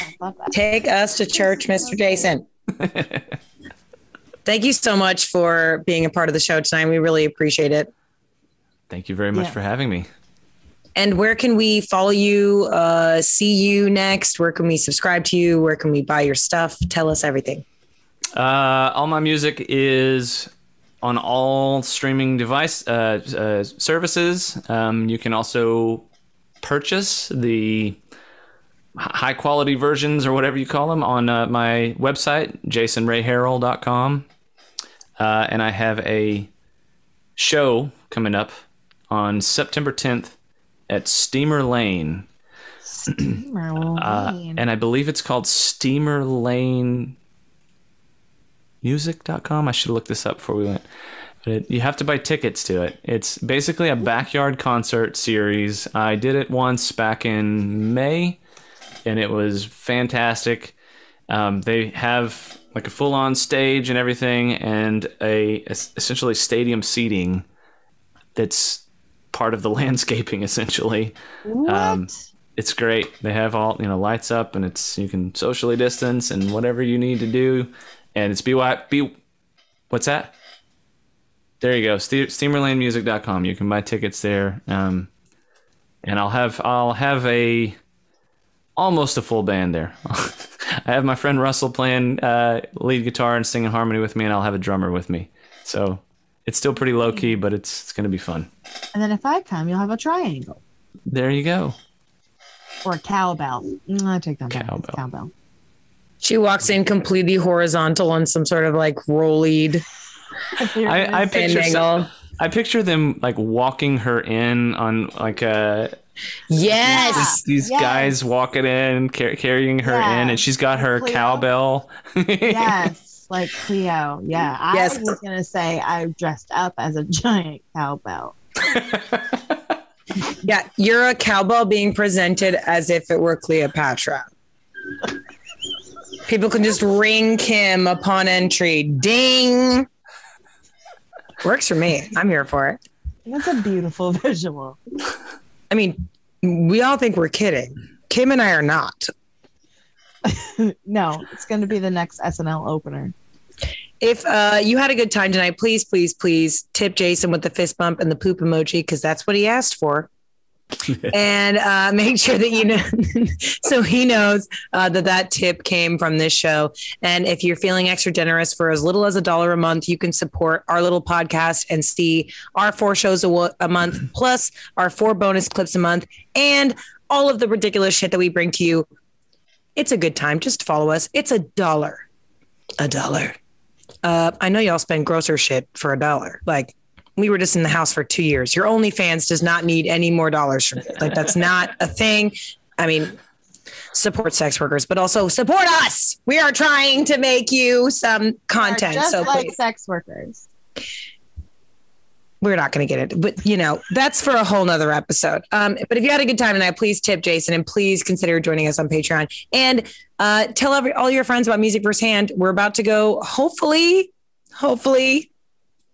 I love that. Take us to church, Mr. Jason. (laughs) Thank you so much for being a part of the show tonight. We really appreciate it. Thank you very much Yeah. for having me. And where can we follow you, uh, see you next? Where can we subscribe to you? Where can we buy your stuff? Tell us everything. Uh, all my music is on all streaming device uh, uh, services. Um, you can also purchase the high quality versions or whatever you call them on uh, my website, jasonrayharrell.com. Uh, and I have a show coming up on September 10th at Steamer Lane. (clears throat) Uh, and I believe it's called Steamer Lane music.com. I should have looked this up before we went. But it, you have to buy tickets to it. It's basically a backyard concert series. I did it once back in May, and it was fantastic. Um, they have like a full-on stage and everything, and a essentially stadium seating that's part of the (laughs) landscaping essentially. What? Um, it's great. They have all you know lights up, and it's you can socially distance and whatever you need to do, and it's BY B. What's that? There you go. Ste- SteamerLaneMusic.com. You can buy tickets there, um, and I'll have I'll have a almost a full band there. (laughs) I have my friend Russell playing uh, lead guitar and singing harmony with me, and I'll have a drummer with me. So it's still pretty low key, but it's it's gonna be fun. and then if I come, you'll have a triangle There you go. or a cowbell. Mm, I take that back. Cowbell. Cowbell. She walks in completely horizontal on some sort of like rollied (laughs) I, I fan picture some- I picture them like walking her in on like a Yes. these yes. guys walking in car- carrying her Yeah. in and she's got her Cleo. cowbell yes, (laughs) like Cleo. Yeah, I Yes. was gonna say I dressed up as a giant cowbell. (laughs) Yeah. You're a cowbell being presented as if it were Cleopatra. People can just ring Kim upon entry. Ding. Works for me. I'm here for it. That's a beautiful (laughs) visual. I mean, we all think we're kidding. Kim and I are not. (laughs) no, it's gonna be the next SNL opener. If uh, you had a good time tonight, please, please, please tip Jason with the fist bump and the poop emoji because that's what he asked for. (laughs) and uh, make sure that you know (laughs) so he knows uh, that that tip came from this show. And if you're feeling extra generous for as little as a dollar a month you can support our little podcast and see our four shows a, month plus our four bonus clips a month and all of the ridiculous shit that we bring to you. It's a good time. Just follow us. It's a dollar. A dollar. Uh, i know y'all spend grocer shit for a dollar. Like we were just in the house for two years. Your OnlyFans does not need any more dollars from it. Like that's not a thing. I mean, support sex workers, but also support us. We are trying to make you some content. So like please, sex workers. we're not going to get it, but you know, that's for a whole nother episode. Um, but if you had a good time tonight, please tip Jason and please consider joining us on Patreon and uh, tell every, all your friends about music firsthand. We're about to go, hopefully, hopefully,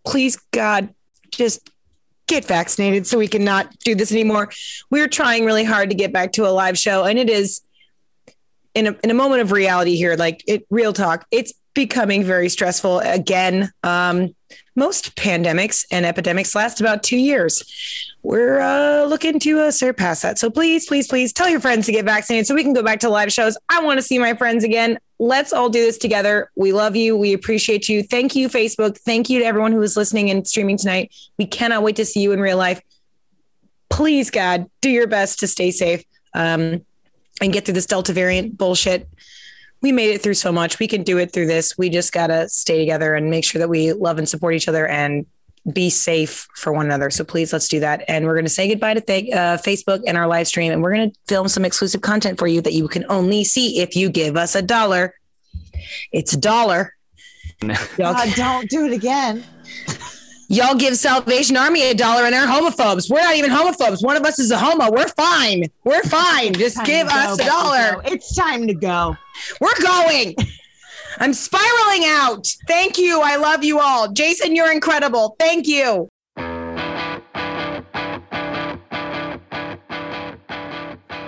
please God, just get vaccinated so we can not do this anymore. We're trying really hard to get back to a live show, and it is in a in a moment of reality here, like it real talk, it's becoming very stressful again. Um, most pandemics and epidemics last about two years. We're uh, looking to uh, surpass that. So please, please, please tell your friends to get vaccinated so we can go back to live shows. I want to see my friends again. Let's all do this together. We love you. We appreciate you. Thank you, Facebook. Thank you to everyone who is listening and streaming tonight. We cannot wait to see you in real life. Please, God, do your best to stay safe um, and get through this Delta variant bullshit we made it through so much. We can do it through this. We just got to stay together and make sure that we love and support each other and be safe for one another. So please let's do that. And we're going to say goodbye to th- uh, Facebook and our live stream. And we're going to film some exclusive content for you that you can only see if you give us a dollar. It's a dollar. (laughs) Y'all, God, don't do it again. y'all give Salvation Army a dollar and they're homophobes. We're not even homophobes. One of us is a homo. We're fine. We're fine. Just give to go, us a dollar. It's time to go. We're going. I'm spiraling out. Thank you. I love you all. Jason, you're incredible. Thank you.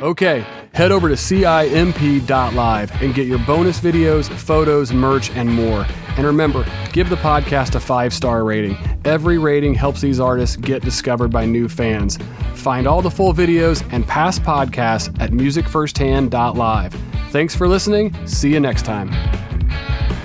Okay, head over to CIMP.live and get your bonus videos, photos, merch, and more. And remember, give the podcast a five star rating. Every rating helps these artists get discovered by new fans. Find all the full videos and past podcasts at musicfirsthand.live. Thanks for listening. See you next time. Yeah.